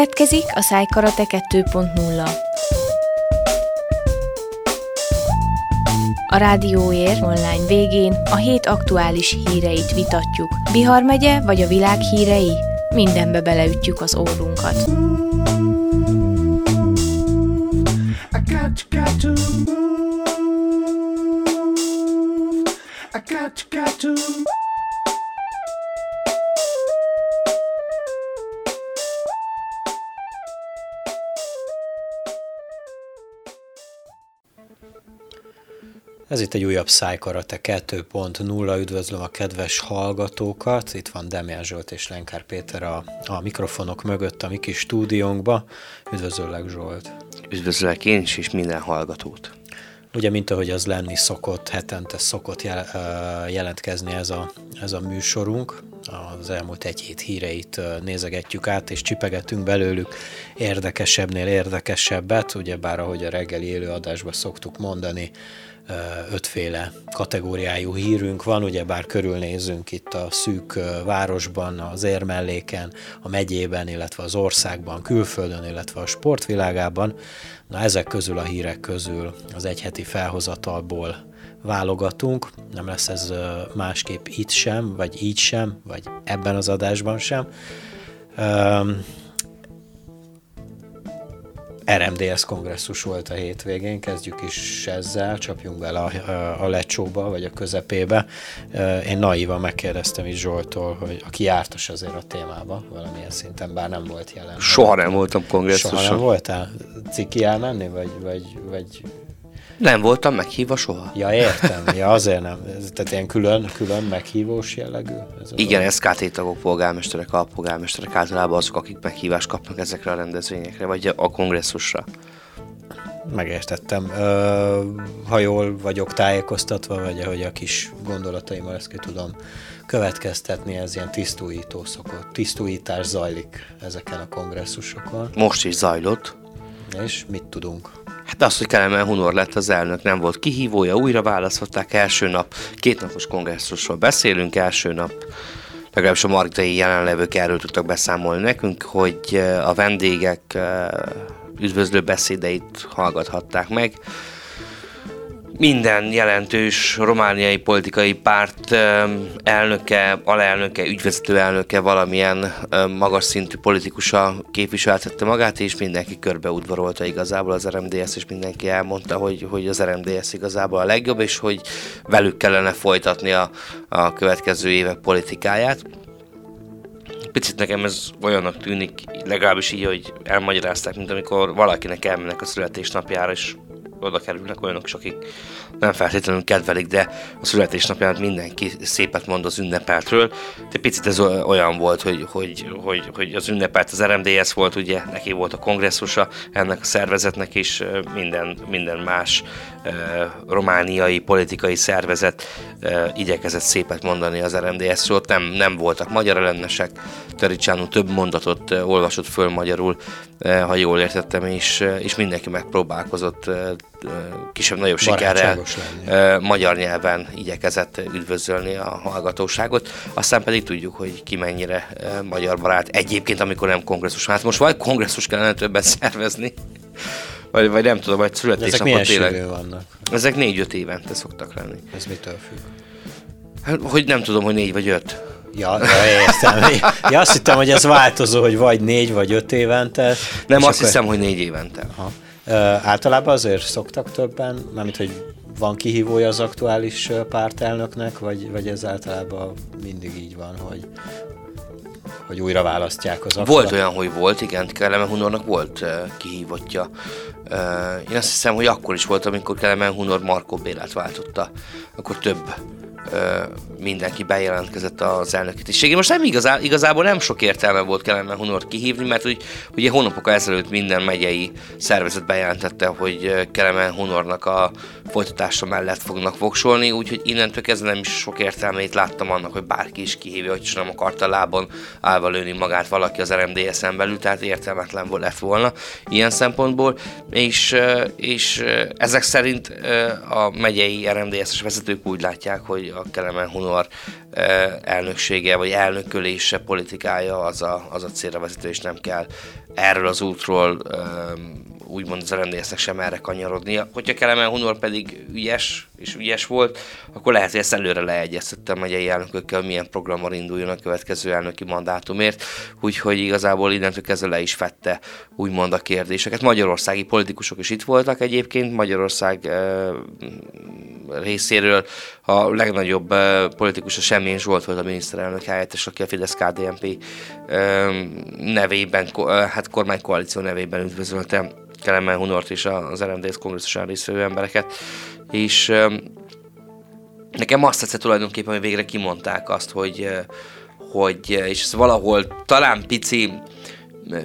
Következik a Szájkarate 2.0. A Rádióér online végén a hét aktuális híreit vitatjuk. Bihar megye vagy a világ hírei? Mindenbe beleütjük az órunkat. Itt egy újabb Szájkarate 2.0, üdvözlöm a kedves hallgatókat, itt van Demián Zsolt és Lenkár Péter a, a mikrofonok mögött a mi kis stúdiónkba. Üdvözöllek Zsolt! Üdvözöllek én is, és minden hallgatót! Ugye, mint ahogy az lenni szokott, hetente szokott jelentkezni ez a, ez a műsorunk, az elmúlt egy hét híreit nézegetjük át, és csipegetünk belőlük érdekesebbnél érdekesebbet, ugyebár ahogy a reggeli élőadásban szoktuk mondani, ötféle kategóriájú hírünk van, ugye bár körülnézünk itt a szűk városban, az érmelléken, a megyében, illetve az országban, külföldön, illetve a sportvilágában. Na ezek közül a hírek közül az egyheti felhozatalból válogatunk, nem lesz ez másképp itt sem, vagy így sem, vagy ebben az adásban sem. RMDS kongresszus volt a hétvégén, kezdjük is ezzel, csapjunk bele a, a, a lecsóba, vagy a közepébe. Én naívan megkérdeztem is Zsoltól, hogy aki jártas azért a témába, valamilyen szinten, bár nem volt jelen. Soha nem voltam kongresszuson. Soha nem voltál? Ciki elmenni, vagy, vagy, vagy nem voltam meghívva soha. Ja, értem. Ja, azért nem. Ez, tehát ilyen külön, külön meghívós jellegű? Ez Igen, SKT tagok, polgármesterek, alpolgármesterek általában azok, akik meghívást kapnak ezekre a rendezvényekre, vagy a kongresszusra. Megértettem. Ha jól vagyok tájékoztatva, vagy ahogy a kis gondolataimmal ezt ki tudom következtetni, ez ilyen tisztújító szokott, tisztújítás zajlik ezeken a kongresszusokon. Most is zajlott. És mit tudunk? Hát az, hogy Kelemen Hunor lett az elnök, nem volt kihívója, újra választották első nap, kétnapos kongresszusról beszélünk, első nap legalábbis a margitai jelenlevők erről tudtak beszámolni nekünk, hogy eh, a vendégek eh, üdvözlő beszédeit hallgathatták meg minden jelentős romániai politikai párt elnöke, alelnöke, ügyvezető elnöke valamilyen magas szintű politikusa képviseltette magát, és mindenki körbeudvarolta igazából az RMDS, és mindenki elmondta, hogy, hogy az RMDS igazából a legjobb, és hogy velük kellene folytatni a, a következő évek politikáját. Picit nekem ez olyannak tűnik, legalábbis így, hogy elmagyarázták, mint amikor valakinek elmennek a születésnapjára, és oda kerülnek olyanok is, akik nem feltétlenül kedvelik, de a születésnapján mindenki szépet mond az ünnepeltről. De picit ez olyan volt, hogy, hogy, hogy, hogy az ünnepelt az RMDS volt, ugye neki volt a kongresszusa ennek a szervezetnek is, minden, minden más romániai politikai szervezet igyekezett szépet mondani az RMDS-ről. Nem, nem voltak magyar ellenesek, Tericsánú több mondatot olvasott föl magyarul, ha jól értettem, és, és mindenki megpróbálkozott kisebb-nagyobb sikerrel magyar nyelven igyekezett üdvözölni a hallgatóságot. Aztán pedig tudjuk, hogy ki mennyire magyar barát. Egyébként, amikor nem kongresszus, hát most vagy kongresszus kellene többet szervezni, vagy, vagy nem tudom, vagy születésnapot tényleg. Ezek vannak? Ezek négy-öt évente szoktak lenni. Ez mitől függ? Hát, hogy nem tudom, hogy négy vagy öt. Ja, ja értem. Ja, azt hittem, hogy ez változó, hogy vagy négy, vagy öt évente. Nem, azt akkor... hiszem, hogy négy évente. Aha. Általában azért szoktak többen, mármint, hogy van kihívója az aktuális pártelnöknek, vagy, vagy ez általában mindig így van, hogy hogy újra választják az aktuális... Volt olyan, hogy volt, igen, Kelemen Hunornak volt uh, kihívottja. Uh, én azt hiszem, hogy akkor is volt, amikor Kelemen Hunor Markó Bélát váltotta. Akkor több mindenki bejelentkezett az elnökítéségé. Most nem igazá, igazából nem sok értelme volt Kelemen Hunort kihívni, mert úgy, ugye hónapok ezelőtt minden megyei szervezet bejelentette, hogy Kelemen Hunornak a folytatása mellett fognak voksolni, úgyhogy innentől kezdve nem is sok értelmét láttam annak, hogy bárki is kihívja, hogy nem akarta lábon állva lőni magát valaki az RMDS-en belül, tehát értelmetlen lett volna ilyen szempontból, és, és ezek szerint a megyei RMDS-es vezetők úgy látják, hogy a Kelemen Hunor elnöksége vagy elnökölése politikája az a, az a célra vezető, és nem kell erről az útról úgymond az RMDS-nek sem erre kanyarodnia. Hogyha Kelemen Hunor pedig ügyes és ügyes volt, akkor lehet, hogy ezt előre leegyeztettem megyei elnökökkel, milyen programmal induljon a következő elnöki mandátumért, úgyhogy igazából innentől kezdve le is fette úgymond a kérdéseket. Magyarországi politikusok is itt voltak egyébként, Magyarország e, részéről a legnagyobb e, politikus a Semmén Zsolt volt a miniszterelnök helyettes, aki a Fidesz KDNP nevében, hát kormánykoalíció nevében üdvözölte Kelemen Hunort és az RMDS kongresszuson részvevő embereket, és nekem azt tetszett tulajdonképpen, hogy végre kimondták azt, hogy, hogy és ez valahol talán pici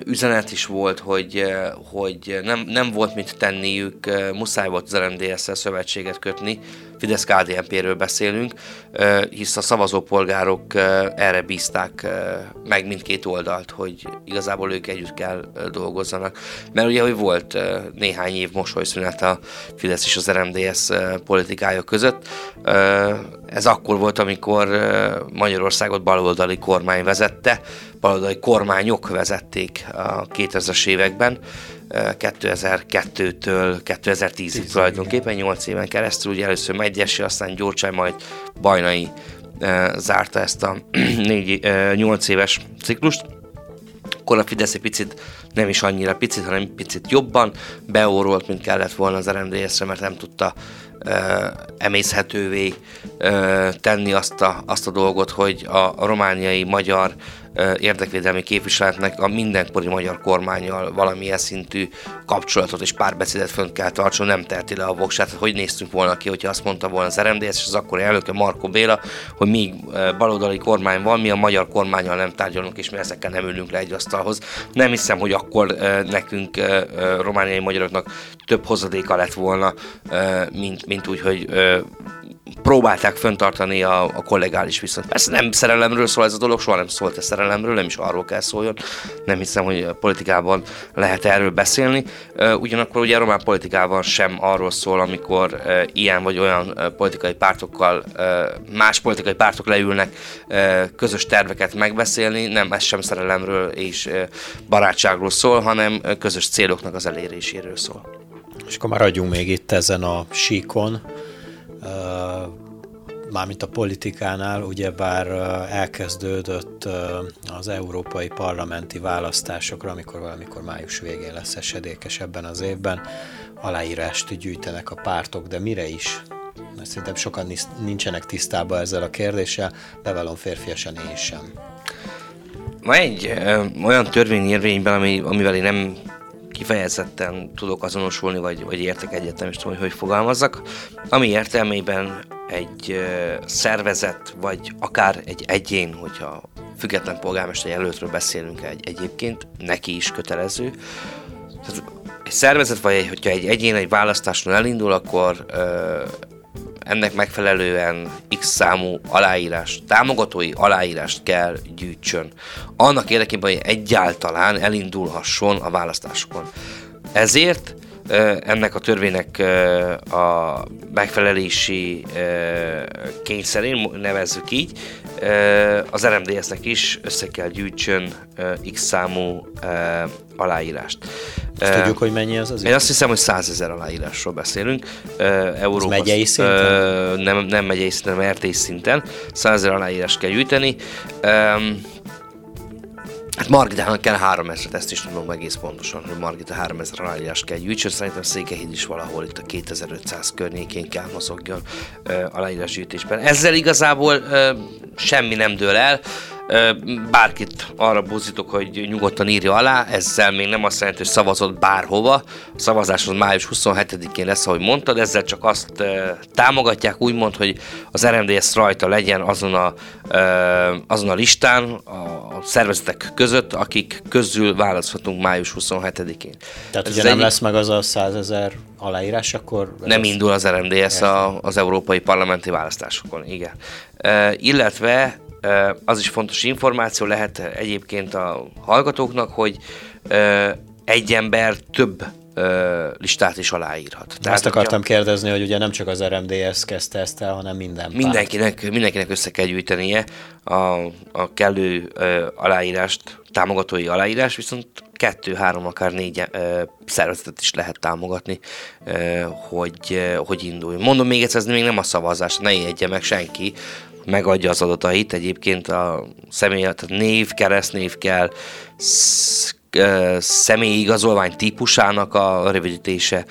üzenet is volt, hogy, hogy nem, nem volt mit tenniük, muszáj volt az RMDS-szel szövetséget kötni, fidesz kdnp ről beszélünk, hisz a szavazópolgárok erre bízták meg mindkét oldalt, hogy igazából ők együtt kell dolgozzanak. Mert ugye, hogy volt néhány év mosolyszünet a Fidesz és az RMDS politikája között. Ez akkor volt, amikor Magyarországot baloldali kormány vezette, baloldali kormányok vezették a 2000-es években, 2002-től 2010-ig tulajdonképpen, 8 éven keresztül, ugye először Megyesi, aztán Gyurcsány, majd Bajnai zárta ezt a 4, 8 éves ciklust. Akkor a Fidesz egy picit, nem is annyira picit, hanem picit jobban beórolt, mint kellett volna az RMDS-re, mert nem tudta uh, emészhetővé tenni azt a, azt a dolgot, hogy a, a romániai magyar érdekvédelmi képviseletnek a mindenkori magyar kormányjal valamilyen szintű kapcsolatot és párbeszédet fönt kell tartson, nem teheti le a voksát. Hogy néztünk volna ki, hogyha azt mondta volna az RMDS és az akkori elnöke Marko Béla, hogy még baloldali kormány van, mi a magyar kormányjal nem tárgyalunk, és mi ezekkel nem ülünk le egy asztalhoz. Nem hiszem, hogy akkor nekünk romániai magyaroknak több hozadéka lett volna, mint, mint úgy, hogy próbálták föntartani a, a kollegális viszont. Persze nem szerelemről szól ez a dolog, soha nem szólt a szerelemről, nem is arról kell szóljon. Nem hiszem, hogy a politikában lehet erről beszélni. Ugyanakkor ugye a román politikában sem arról szól, amikor ilyen vagy olyan politikai pártokkal, más politikai pártok leülnek közös terveket megbeszélni, nem ez sem szerelemről és barátságról szól, hanem közös céloknak az eléréséről szól. És akkor maradjunk még itt ezen a síkon mármint a politikánál, ugyebár elkezdődött az európai parlamenti választásokra, amikor valamikor május végén lesz esedékes ebben az évben, aláírást gyűjtenek a pártok, de mire is? Mert szerintem sokan nincsenek tisztában ezzel a kérdéssel, bevallom férfiasan én sem. Van egy ö, olyan törvény érvényben, ami, amivel én nem kifejezetten tudok azonosulni, vagy, vagy értek egyet, nem tudom, hogy hogy fogalmazzak, ami értelmében egy szervezet, vagy akár egy egyén, hogyha független polgármester jelöltről beszélünk egy, egyébként, neki is kötelező. Tehát egy szervezet, vagy egy, hogyha egy egyén egy választáson elindul, akkor ö, ennek megfelelően x számú aláírás, támogatói aláírást kell gyűjtsön. Annak érdekében, hogy egyáltalán elindulhasson a választásokon. Ezért ennek a törvénynek a megfelelési kényszerén, nevezzük így, az RMDS-nek is össze kell gyűjtsön x számú aláírást. Azt tudjuk, hogy mennyi az az? Én azt hiszem, hogy 100 ezer aláírásról beszélünk. Európa, ez megyei szinten? Nem, nem megyei szinten, hanem RT szinten. 100 ezer aláírást kell gyűjteni. Hát Margitának kell 3000 ezt is tudom egész pontosan, hogy Margita 3000 aláírást kell gyűjtsön. Szerintem Székehíd is valahol itt a 2500 környékén kell mozogjon aláírás gyűjtésben. Ezzel igazából ö, semmi nem dől el bárkit arra buzdítok, hogy nyugodtan írja alá, ezzel még nem azt jelenti, hogy szavazott bárhova. A szavazás az május 27-én lesz, ahogy mondtad, ezzel csak azt támogatják, úgymond, hogy az RMDS rajta legyen azon a, azon a listán, a szervezetek között, akik közül választhatunk május 27-én. Tehát Ez ugye nem egy... lesz meg az a 100 ezer aláírás, akkor... Nem indul az RMDS a, az európai parlamenti választásokon, igen. Uh, illetve az is fontos információ lehet egyébként a hallgatóknak, hogy egy ember több listát is aláírhat. De Azt akartam ugye, kérdezni, hogy ugye nem csak az RMDS kezdte ezt el, hanem minden mindenkinek, mindenkinek össze kell gyűjtenie a, a kellő ö, aláírást, támogatói aláírás, viszont kettő, három, akár négy ö, szervezetet is lehet támogatni, ö, hogy, ö, hogy indulj. Mondom még egyszer, ez még nem a szavazás, ne jegye meg senki, megadja az adatait, egyébként a személy, tehát név, keresztnév kell, személyi igazolvány típusának a rövidítése,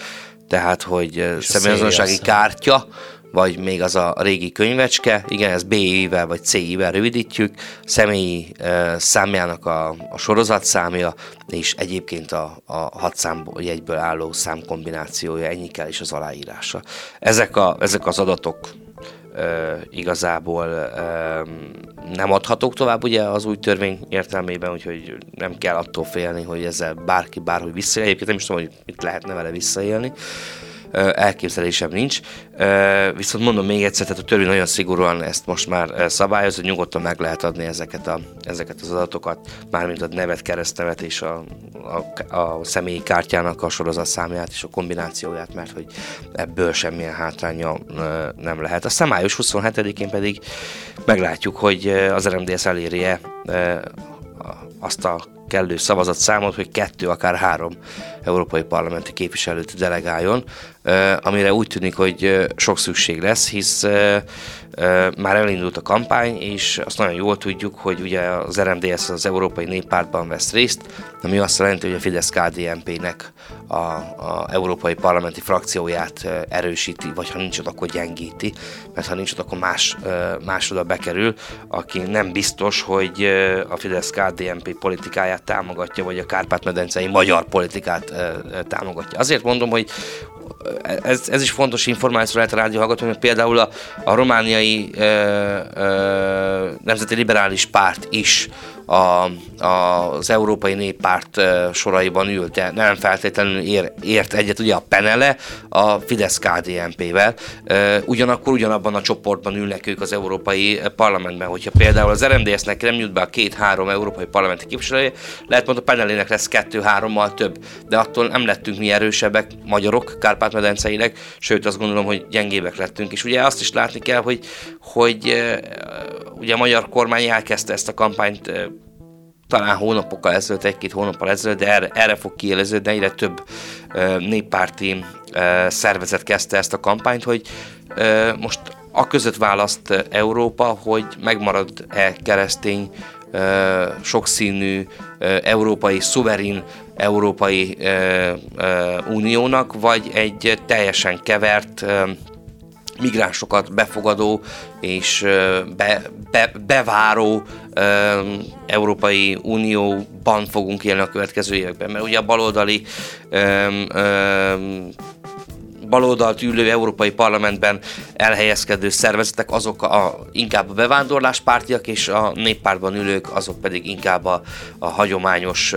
tehát hogy személyazonossági kártya, vagy még az a régi könyvecske, igen, ez BI-vel vagy CI-vel rövidítjük, személyi uh, számjának a, a sorozatszámja, és egyébként a, a hat számjegyből álló számkombinációja, ennyi kell is az aláírása. Ezek, a, ezek az adatok igazából nem adhatók tovább ugye az új törvény értelmében, úgyhogy nem kell attól félni, hogy ezzel bárki bárhogy visszaél. Egyébként nem is tudom, hogy itt lehetne vele visszaélni elképzelésem nincs. Viszont mondom még egyszer, tehát a törvény nagyon szigorúan ezt most már szabályoz, hogy nyugodtan meg lehet adni ezeket, a, ezeket az adatokat, mármint a nevet, keresztnevet és a, a, a személyi kártyának a sorozatszámját és a kombinációját, mert hogy ebből semmilyen hátránya nem lehet. A május 27-én pedig meglátjuk, hogy az RMDS eléri-e azt a kellő szavazatszámot, hogy kettő, akár három európai parlamenti képviselőt delegáljon, amire úgy tűnik, hogy sok szükség lesz, hisz már elindult a kampány, és azt nagyon jól tudjuk, hogy ugye az RMDS az Európai Néppártban vesz részt, ami azt jelenti, hogy a fidesz kdnp nek a, a európai parlamenti frakcióját erősíti, vagy ha nincs ott, akkor gyengíti, mert ha nincs ott, akkor más, más oda bekerül, aki nem biztos, hogy a fidesz kdnp politikáját támogatja, vagy a Kárpát-medencei magyar politikát támogatja. Azért mondom, hogy, ez, ez is fontos információ lehet a rádió hallgató, hogy például a, a romániai ö, ö, Nemzeti Liberális Párt is a, a, az Európai Néppárt soraiban ült, de nem feltétlenül ér, ért egyet ugye a Penele a fidesz kdnp vel ugyanakkor ugyanabban a csoportban ülnek ők az Európai Parlamentben. Hogyha például az RMDS-nek nem jut be a két-három Európai Parlamenti képviselője, lehet mondani, a Penelének lesz kettő-hárommal több, de attól nem lettünk mi erősebbek, magyarok, Kárpát-medenceileg, sőt azt gondolom, hogy gyengébbek lettünk. És ugye azt is látni kell, hogy, hogy ugye a magyar kormány elkezdte ezt a kampányt talán hónapokkal ezelőtt, egy-két hónappal ezelőtt, de erre, erre fog kiéleződni, egyre több uh, néppárti uh, szervezet kezdte ezt a kampányt, hogy uh, most a között választ Európa, hogy megmarad-e keresztény, uh, sokszínű, uh, európai, szuverén Európai uh, uh, Uniónak, vagy egy teljesen kevert uh, migránsokat befogadó és be, be, beváró Európai Unióban fogunk élni a következő években. Mert ugye a baloldali baloldalt ülő Európai Parlamentben elhelyezkedő szervezetek azok a, inkább a bevándorláspártiak, és a néppártban ülők azok pedig inkább a, a hagyományos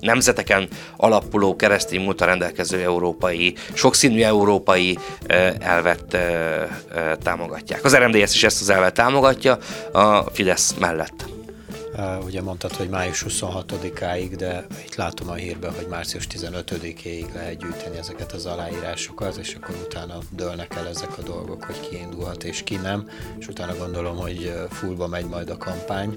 nemzeteken alapuló keresztény múlta rendelkező európai, sokszínű európai elvet támogatják. Az RMDS is ezt az elvet támogatja a Fidesz mellett. Ugye mondtad, hogy május 26-áig, de itt látom a hírben, hogy március 15-éig lehet gyűjteni ezeket az aláírásokat, és akkor utána dőlnek el ezek a dolgok, hogy ki indulhat és ki nem, és utána gondolom, hogy fullba megy majd a kampány.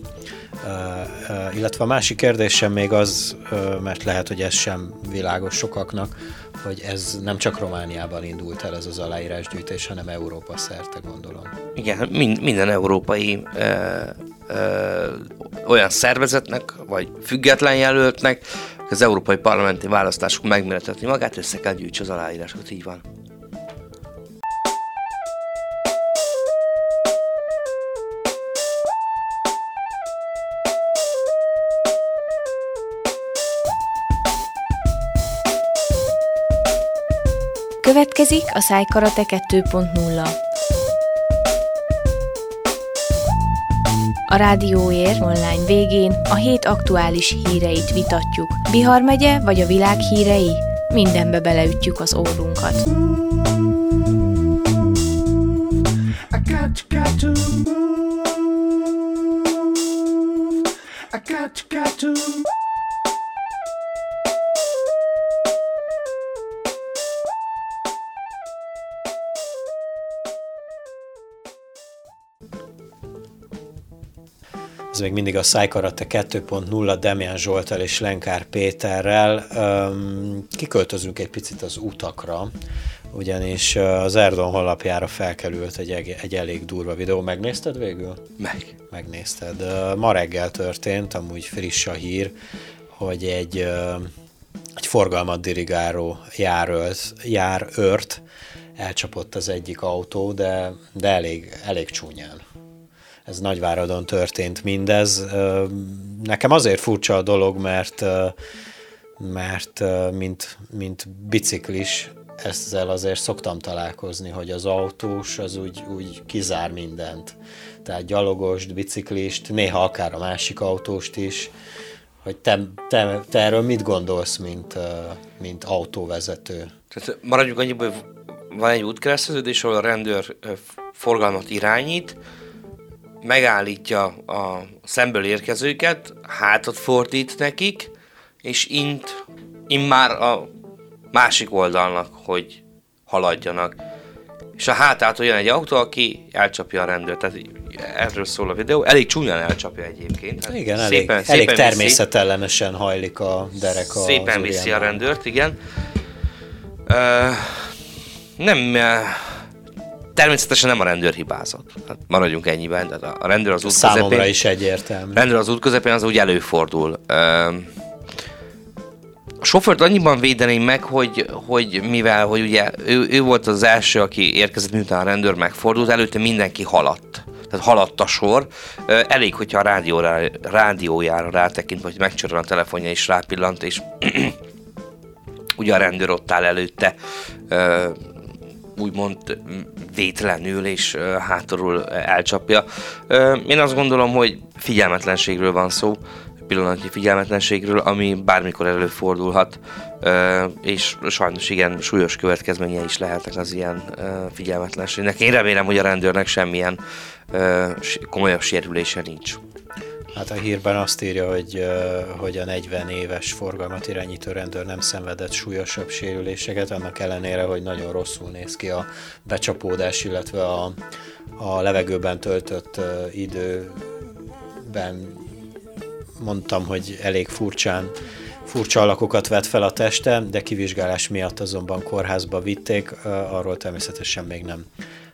Illetve a másik kérdésem még az, mert lehet, hogy ez sem világos sokaknak, hogy ez nem csak Romániában indult el ez az aláírásgyűjtés, hanem Európa szerte gondolom. Igen, minden európai ö, olyan szervezetnek, vagy független jelöltnek, az európai parlamenti választások megméretetni magát, össze kell gyűjtse az aláírásokat, így van. Következik a Szájkarate 2.0. A Rádióér online végén a hét aktuális híreit vitatjuk. Bihar megye vagy a világ hírei? Mindenbe beleütjük az órunkat. Got, to I ez még mindig a Szájkarate 2.0 Demian Zsoltal és Lenkár Péterrel. Kiköltözünk egy picit az utakra, ugyanis az Erdon honlapjára felkerült egy, egy elég durva videó. Megnézted végül? Meg. Megnézted. Ma reggel történt, amúgy friss a hír, hogy egy, egy forgalmat dirigáló járőrt, jár őrt elcsapott az egyik autó, de, de elég, elég csúnyán. Ez Nagyváradon történt mindez. Nekem azért furcsa a dolog, mert mert mint, mint biciklis ezzel azért szoktam találkozni, hogy az autós az úgy, úgy kizár mindent. Tehát gyalogost, biciklist, néha akár a másik autóst is. Hogy te, te, te erről mit gondolsz, mint, mint autóvezető? Tehát maradjunk annyiból, hogy van egy útkereszteződés, ahol a rendőr forgalmat irányít, megállítja a szemből érkezőket, hátat fordít nekik, és int, már a másik oldalnak, hogy haladjanak. És a hátától jön egy autó, aki elcsapja a rendőrt. Tehát erről szól a videó. Elég csúnyán elcsapja egyébként. Hát igen, szépen, elég, szépen elég természetellenesen viszi, hajlik a derek a Szépen viszi a rendőrt, igen. Uh, nem, természetesen nem a rendőr hibázott. Hát maradjunk ennyiben. De a rendőr az út Számomra közepén, is egyértelmű. Rendőr az út közepén az úgy előfordul. A sofőrt annyiban védeném meg, hogy, hogy mivel, hogy ugye ő, ő volt az első, aki érkezett, miután a rendőr megfordult, előtte mindenki haladt. Tehát haladt a sor. Elég, hogyha a rádióra, rádiójára rátekint, vagy megcsörön a telefonja és rápillant, és ugye a rendőr ott áll előtte, úgymond vétlenül és hátulról elcsapja. Én azt gondolom, hogy figyelmetlenségről van szó pillanatnyi figyelmetlenségről, ami bármikor előfordulhat, és sajnos igen, súlyos következménye is lehetnek az ilyen figyelmetlenségnek. Én remélem, hogy a rendőrnek semmilyen komolyabb sérülése nincs. Hát a hírben azt írja, hogy, hogy a 40 éves forgalmat irányító rendőr nem szenvedett súlyosabb sérüléseket, annak ellenére, hogy nagyon rosszul néz ki a becsapódás, illetve a, a levegőben töltött időben mondtam, hogy elég furcsán, furcsa alakokat vett fel a teste, de kivizsgálás miatt azonban kórházba vitték, arról természetesen még nem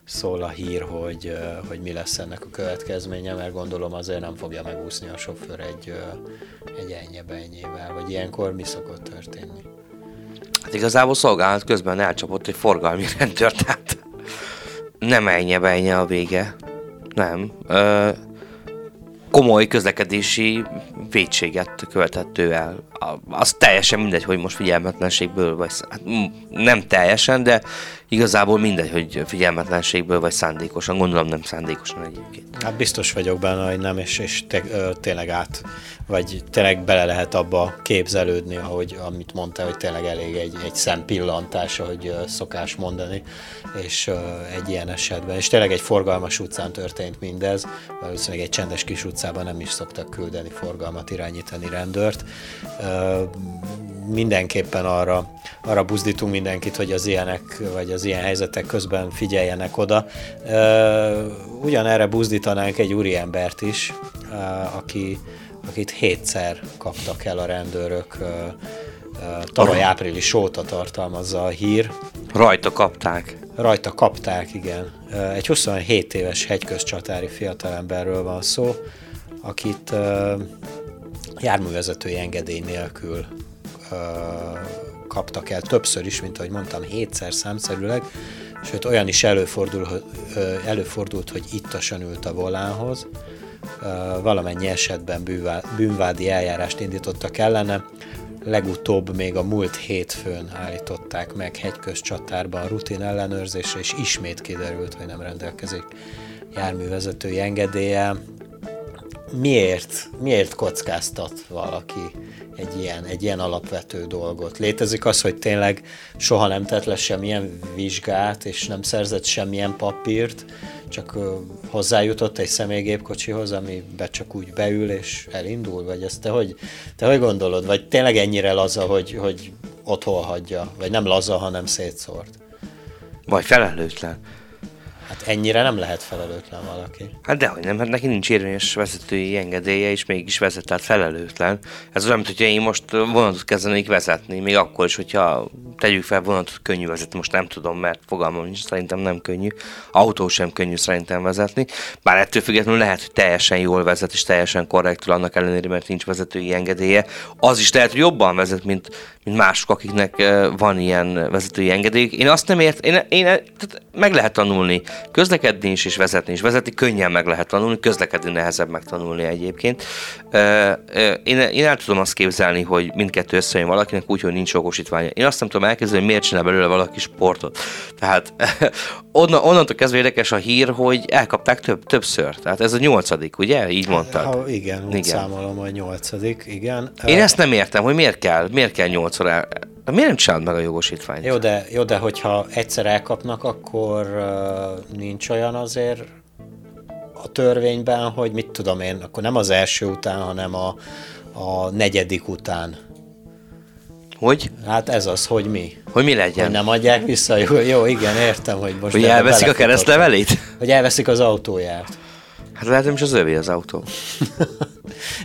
szól a hír, hogy, hogy mi lesz ennek a következménye, mert gondolom azért nem fogja megúszni a sofőr egy, egy ennyi vagy ilyenkor mi szokott történni? Hát igazából szolgálat közben elcsapott egy forgalmi rendőr, tehát nem ennyi a vége. Nem. Ö, komoly közlekedési vétséget követett ő el. Az teljesen mindegy, hogy most figyelmetlenségből, vagy hát nem teljesen, de igazából mindegy, hogy figyelmetlenségből, vagy szándékosan. Gondolom nem szándékosan egyébként. Hát biztos vagyok benne, hogy nem, és, és te, ö, tényleg át, vagy tényleg bele lehet abba képzelődni, ahogy amit mondta, hogy tényleg elég egy, egy szempillantás, ahogy ö, szokás mondani, és ö, egy ilyen esetben. És tényleg egy forgalmas utcán történt mindez, valószínűleg egy csendes kis utcában nem is szoktak küldeni forgalmat irányítani rendőrt. Ö, mindenképpen arra, arra buzdítunk mindenkit, hogy az ilyenek, vagy az ilyen helyzetek közben figyeljenek oda. Ugyanerre buzdítanánk egy úriembert is, aki, akit hétszer kaptak el a rendőrök tavaly április óta tartalmazza a hír. Rajta kapták. Rajta kapták, igen. Egy 27 éves hegyközcsatári fiatalemberről van szó, akit járművezetői engedély nélkül kaptak el többször is, mint ahogy mondtam, hétszer számszerűleg, sőt olyan is előfordul, előfordult, hogy ittasan ült a volánhoz, valamennyi esetben bűnvádi eljárást indítottak ellene, legutóbb még a múlt hétfőn állították meg hegyközcsatárban rutin ellenőrzésre, és ismét kiderült, hogy nem rendelkezik járművezetői engedélye. Miért, miért kockáztat valaki egy ilyen, egy ilyen alapvető dolgot. Létezik az, hogy tényleg soha nem tett le semmilyen vizsgát, és nem szerzett semmilyen papírt, csak hozzájutott egy személygépkocsihoz, amibe csak úgy beül és elindul, vagy ezt te hogy, te hogy gondolod? Vagy tényleg ennyire laza, hogy, hogy otthon hagyja? Vagy nem laza, hanem szétszórt? Vagy felelőtlen. Hát ennyire nem lehet felelőtlen valaki. Hát dehogy nem, hát neki nincs érvényes vezetői engedélye, és mégis vezet, tehát felelőtlen. Ez olyan, mint hogyha én most vonatot kezdenék vezetni, még akkor is, hogyha tegyük fel vonatot könnyű vezetni, most nem tudom, mert fogalmam nincs, szerintem nem könnyű. Autó sem könnyű szerintem vezetni. Bár ettől függetlenül lehet, hogy teljesen jól vezet, és teljesen korrektul annak ellenére, mert nincs vezetői engedélye. Az is lehet, hogy jobban vezet, mint, mint mások, akiknek van ilyen vezetői engedély. Én azt nem ért, én, én tehát meg lehet tanulni közlekedni is, és vezetni is. Vezetni könnyen meg lehet tanulni, közlekedni nehezebb megtanulni egyébként. Én, én el tudom azt képzelni, hogy mindkettő összejön valakinek úgy, hogy nincs jogosítványa. Én azt nem tudom elképzelni, hogy miért csinál belőle valaki sportot. Tehát onnan, onnantól kezdve érdekes a hír, hogy elkapták több, többször. Tehát ez a nyolcadik, ugye? Így mondtad. Ha, igen, igen. számolom, hogy nyolcadik, igen. Én ezt nem értem, hogy miért kell, miért kell nyolcszor el, de miért nem csinálod meg a jogosítványt? Jó de, jó, de hogyha egyszer elkapnak, akkor uh, nincs olyan azért a törvényben, hogy mit tudom én, akkor nem az első után, hanem a, a negyedik után. Hogy? Hát ez az, hogy mi. Hogy mi legyen? Hogy nem adják vissza. Jó, jó igen, értem, hogy most... Hogy elveszik a keresztlevelét? Hogy elveszik az autóját. Hát lehet, hogy is az övé az autó.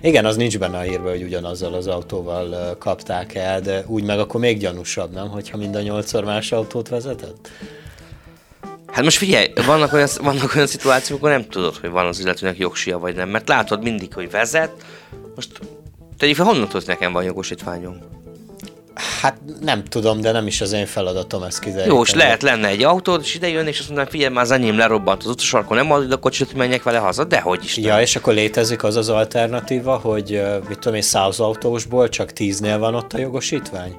Igen, az nincs benne a hírben, hogy ugyanazzal az autóval kapták el, de úgy meg akkor még gyanúsabb, nem? Hogyha mind a nyolcszor más autót vezetett? Hát most figyelj, vannak olyan, vannak olyan szituációk, akkor nem tudod, hogy van az illetőnek jogsia vagy nem, mert látod mindig, hogy vezet. Most tegyük fel, honnan tudsz nekem van jogosítványom? Hát nem tudom, de nem is az én feladatom ezt kideríteni. Jó, és lehet lenne egy autód, és ide jön, és azt mondom, figyelj, már az enyém lerobbant az utasarkon, nem adod a kocsit, hogy menjek vele haza, de hogy is. Ja, és akkor létezik az az alternatíva, hogy mit tudom én, száz autósból csak tíznél van ott a jogosítvány?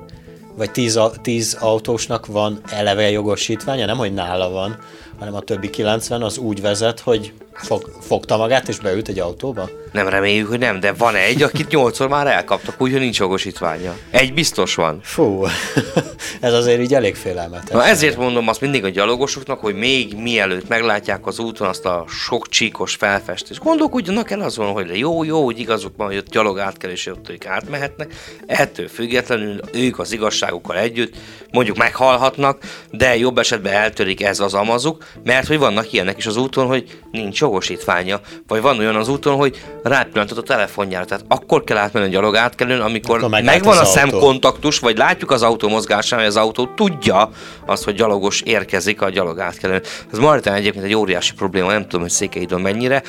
Vagy tíz, tíz autósnak van eleve jogosítványa, nem hogy nála van, hanem a többi 90 az úgy vezet, hogy fog, fogta magát és beült egy autóba? Nem reméljük, hogy nem, de van egy, akit nyolcszor már elkaptak, úgyhogy nincs jogosítványa. Egy biztos van. Fú, ez azért így elég félelmetes. Na ezért mondom azt mindig a gyalogosoknak, hogy még mielőtt meglátják az úton azt a sok csíkos felfestést, gondolkodjanak el azon, hogy jó, jó, hogy igazuk van, hogy ott gyalog átkelés, ott ők átmehetnek. Ettől függetlenül ők az igazságukkal együtt mondjuk meghalhatnak, de jobb esetben eltörik ez az amazuk, mert hogy vannak ilyenek is az úton, hogy nincs jogosítványa, vagy van olyan az úton, hogy rápillantott a telefonjára. Tehát akkor kell átmenni a gyalog átkelőn, amikor akkor megvan a szemkontaktus, vagy látjuk az autó mozgásán, hogy az autó tudja azt, hogy gyalogos érkezik a gyalog átkelőn. Ez Maritán egyébként egy óriási probléma, nem tudom, hogy Székelyidon mennyire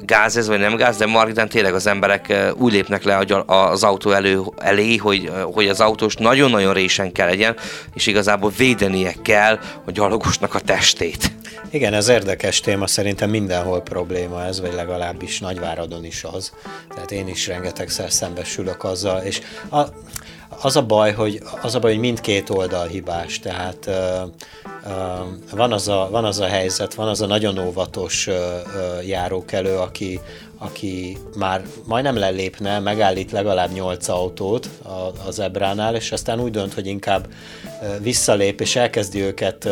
gáz ez, vagy nem gáz, de Maritán tényleg az emberek úgy lépnek le az autó elő, elé, hogy, hogy az autós nagyon-nagyon résen kell legyen, és igazából védenie kell a gyalogosnak a testét. Igen, ez érdekes téma, szerintem mindenhol probléma ez, vagy legalábbis Nagyváradon is az. Tehát én is rengetegszer szembesülök azzal, és a, az a baj, hogy, az a baj, hogy mindkét oldal hibás, tehát uh, uh, van, az a, van az a helyzet, van az a nagyon óvatos uh, uh, járókelő, aki, aki már majdnem lelépne, megállít legalább 8 autót az Ebránál, és aztán úgy dönt, hogy inkább visszalép, és elkezdi őket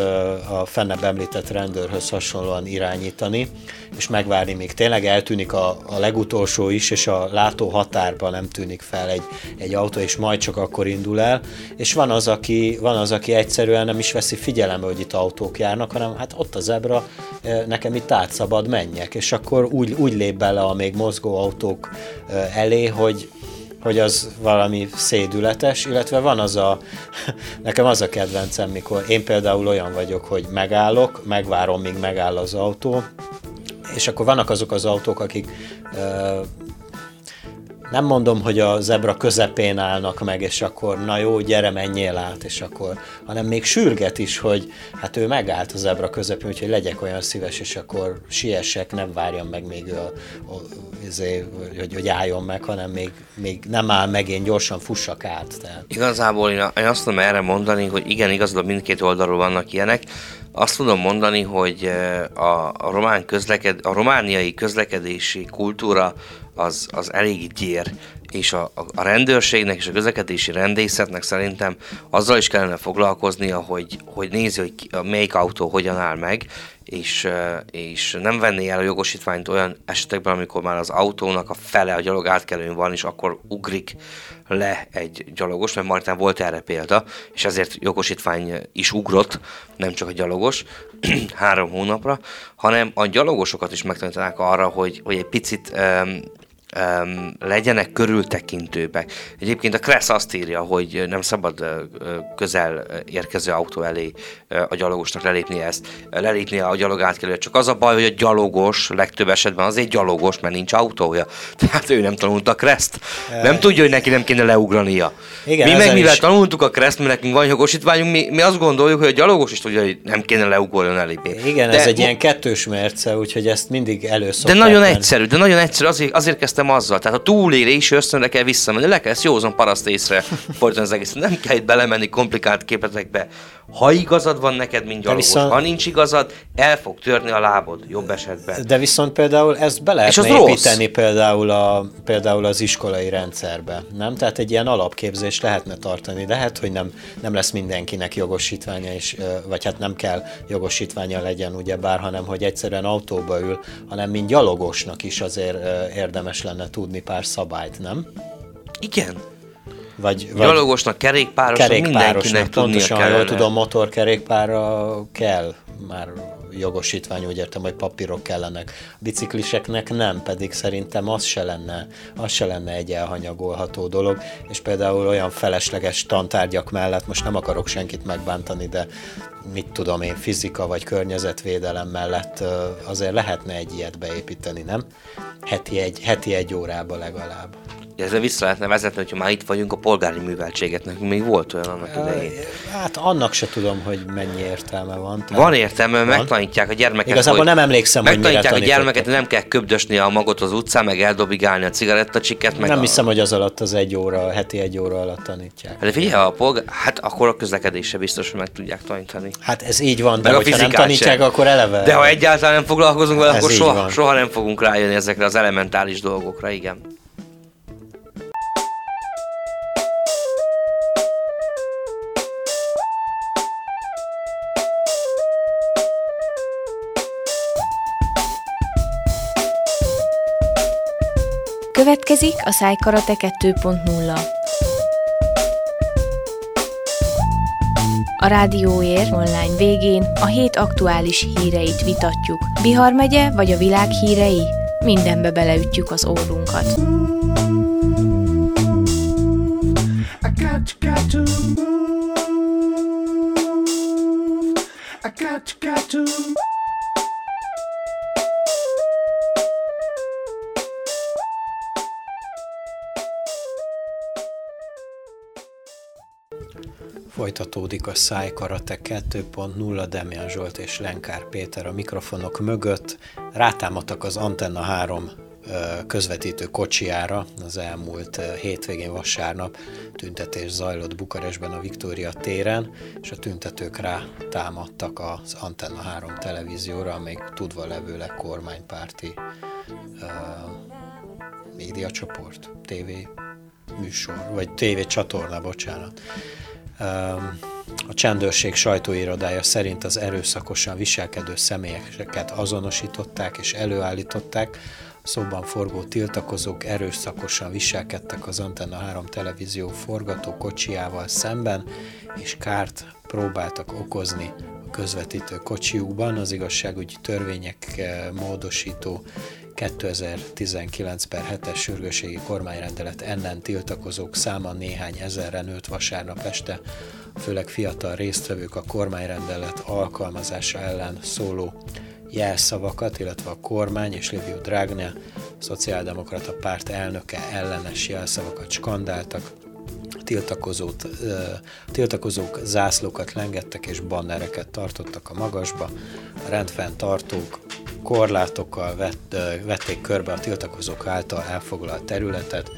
a fennebb említett rendőrhöz hasonlóan irányítani, és megvárni, még tényleg eltűnik a, a legutolsó is, és a látó határban nem tűnik fel egy, egy autó, és majd csak akkor indul el, és van az, aki, van az, aki egyszerűen nem is veszi figyelembe, hogy itt autók járnak, hanem hát ott a zebra, nekem itt át szabad menjek, és akkor úgy, úgy lép bele a még mozgó autók elé, hogy, hogy az valami szédületes, illetve van az a, nekem az a kedvencem, mikor én például olyan vagyok, hogy megállok, megvárom, míg megáll az autó, és akkor vannak azok az autók, akik nem mondom, hogy a zebra közepén állnak meg, és akkor na jó, gyere, menjél át, és akkor, hanem még sürget is, hogy hát ő megállt a zebra közepén, úgyhogy legyek olyan szíves, és akkor siessek, nem várjam meg még a, a, izé, hogy, hogy álljon meg, hanem még, még nem áll meg, én gyorsan fussak át. Tehát. Igazából én azt tudom erre mondani, hogy igen, igazad, mindkét oldalról vannak ilyenek, azt tudom mondani, hogy a, a, román közleked, a romániai közlekedési kultúra az, az elég gyér, és a, a rendőrségnek és a közlekedési rendészetnek szerintem azzal is kellene foglalkoznia, hogy, hogy nézi, hogy melyik autó hogyan áll meg, és, és nem venné el a jogosítványt olyan esetekben, amikor már az autónak a fele a gyalog átkelőn van, és akkor ugrik le egy gyalogos, mert Martán volt erre példa, és ezért jogosítvány is ugrott, nem csak a gyalogos, három hónapra, hanem a gyalogosokat is megtanítanák arra, hogy, hogy egy picit um, um, legyenek körültekintőbbek. Egyébként a Kressz azt írja, hogy nem szabad uh, közel érkező autó elé uh, a gyalogosnak lelépni ezt, lelépni a gyalog átkelő. Csak az a baj, hogy a gyalogos legtöbb esetben azért gyalogos, mert nincs autója. Tehát ő nem tanulta a Kreszt. Nem tudja, hogy neki nem kéne leugrania. Igen, mi meg mivel is... tanultuk a Kreszt, mert nekünk van jogosítványunk, mi, mi azt gondoljuk, hogy a gyalogos is tudja, hogy nem kéne leugorjon elébbé. Igen, de ez egy ilyen kettős mérce, úgyhogy ezt mindig először. De nagyon egyszerű, de nagyon egyszerű, azért, azért kezdtem kezdtem azzal. Tehát a túlélési ösztönre kell visszamenni, le kell ezt józan paraszt észre fordítani az egész. Nem kell itt belemenni komplikált képletekbe. Ha igazad van neked, mint gyalogos, viszont... ha nincs igazad, el fog törni a lábod, jobb esetben. De viszont például ezt be lehet építeni például, a, például az iskolai rendszerbe, nem? Tehát egy ilyen alapképzést lehetne tartani. Lehet, hogy nem, nem lesz mindenkinek jogosítványa, és, vagy hát nem kell jogosítványa legyen, ugye bár, hanem hogy egyszerűen autóba ül, hanem mint gyalogosnak is azért érdemes lenne tudni pár szabályt, nem? Igen, vagy, vagy Gyalogosnak, kerékpárosnak, mindenkinek tudnia pontosan, kellene. jól tudom, motorkerékpárra kell már jogosítvány, úgy értem, hogy papírok kellenek. Bicikliseknek nem, pedig szerintem az se lenne, az se lenne egy elhanyagolható dolog, és például olyan felesleges tantárgyak mellett, most nem akarok senkit megbántani, de mit tudom én, fizika vagy környezetvédelem mellett azért lehetne egy ilyet beépíteni, nem? Heti egy, heti egy órába legalább ezzel vissza lehetne vezetni, hogyha már itt vagyunk a polgári műveltséget, nekünk még volt olyan annak idején. Hát annak se tudom, hogy mennyi értelme van. Tehát van értelme, van? megtanítják a gyermeket. Igazából hogy nem emlékszem, hogy Megtanítják a gyermeket, hogy nem kell köbdösni a magot az utcán, meg eldobigálni a cigarettacsiket. Meg nem a... hiszem, hogy az alatt az egy óra, heti egy óra alatt tanítják. Hát de figyelj, a polgár, hát akkor a közlekedésre biztos, hogy meg tudják tanítani. Hát ez így van, de ha nem tanítják, sem. akkor eleve. De ha egyáltalán nem foglalkozunk vele, akkor soha, soha nem fogunk rájönni ezekre az elementális dolgokra, igen. Következik a Szájkarate 2.0. A Rádióér online végén a hét aktuális híreit vitatjuk. Bihar megye vagy a világ hírei? Mindenbe beleütjük az órunkat. Folytatódik a Szájkarate 2.0, Demian Zsolt és Lenkár Péter a mikrofonok mögött. Rátámadtak az Antenna 3 közvetítő kocsiára az elmúlt hétvégén vasárnap tüntetés zajlott Bukarestben a Viktória téren, és a tüntetők rá támadtak az Antenna 3 televízióra, amelyik tudva levőleg kormánypárti uh, médiacsoport, TV műsor, vagy TV csatorna, bocsánat. A csendőrség sajtóirodája szerint az erőszakosan viselkedő személyeket azonosították és előállították. Szóban forgó tiltakozók erőszakosan viselkedtek az Antenna 3 televízió forgató kocsiával szemben, és kárt próbáltak okozni a közvetítő kocsiukban. Az igazságügyi törvények eh, módosító 2019 per 7-es sürgőségi kormányrendelet ellen tiltakozók száma néhány ezerre nőtt vasárnap este, főleg fiatal résztvevők a kormányrendelet alkalmazása ellen szóló jelszavakat, illetve a kormány és Liviu Dragnea, szociáldemokrata párt elnöke ellenes jelszavakat skandáltak, tiltakozót, tiltakozók zászlókat lengettek és bannereket tartottak a magasba, a rendfenntartók korlátokkal vett, vették körbe a tiltakozók által elfoglalt területet,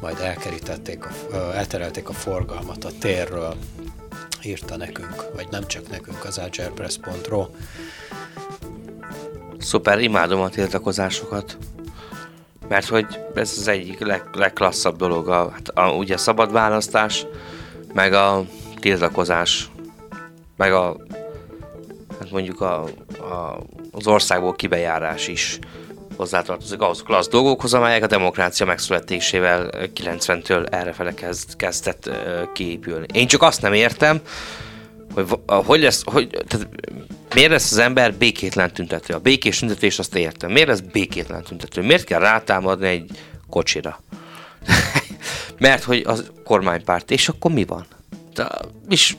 majd elkerítették, a, elterelték a forgalmat a térről, írta nekünk, vagy nem csak nekünk az agerpress.ro. Szuper, imádom a tiltakozásokat. mert hogy ez az egyik leg, legklasszabb dolog, a, hát a, ugye a szabad választás, meg a tiltakozás, meg a hát mondjuk a, a, az országból kibejárás is hozzátartozik ahhoz a klassz dolgokhoz, amelyek a demokrácia megszületésével 90-től errefele kezd, kezdett kiépülni. Én csak azt nem értem, hogy hogy lesz, hogy, tehát miért lesz az ember békétlen tüntető? A békés tüntetés azt értem. Miért lesz békétlen tüntető? Miért kell rátámadni egy kocsira? Mert hogy az kormánypárt, és akkor mi van? De, és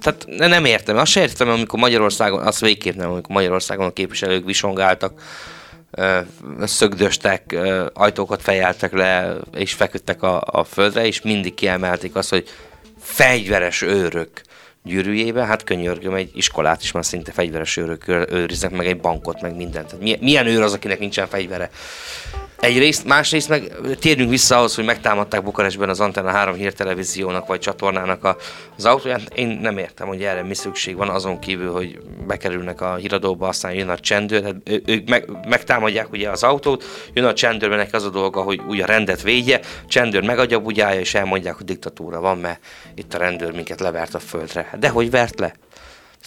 tehát nem értem, azt sem értem, amikor Magyarországon, azt végképp nem, amikor Magyarországon a képviselők visongáltak, szögdöstek, ajtókat fejeltek le, és feküdtek a, a földre, és mindig kiemelték azt, hogy fegyveres őrök gyűrűjébe, hát könyörgöm, egy iskolát is már szinte fegyveres őrök őriznek, meg egy bankot, meg mindent. Tehát milyen, milyen őr az, akinek nincsen fegyvere? Egyrészt, másrészt meg térjünk vissza ahhoz, hogy megtámadták Bukarestben az Antenna 3 hírtelevíziónak vagy csatornának a, az autóját. Én nem értem, hogy erre mi szükség van, azon kívül, hogy bekerülnek a híradóba, aztán jön a csendőr, hát ő, ők meg, megtámadják ugye az autót, jön a csendőr, neki az a dolga, hogy ugye a rendet védje, csendőr megadja bugyája, és elmondják, hogy diktatúra van, mert itt a rendőr minket levert a földre. De hogy vert le?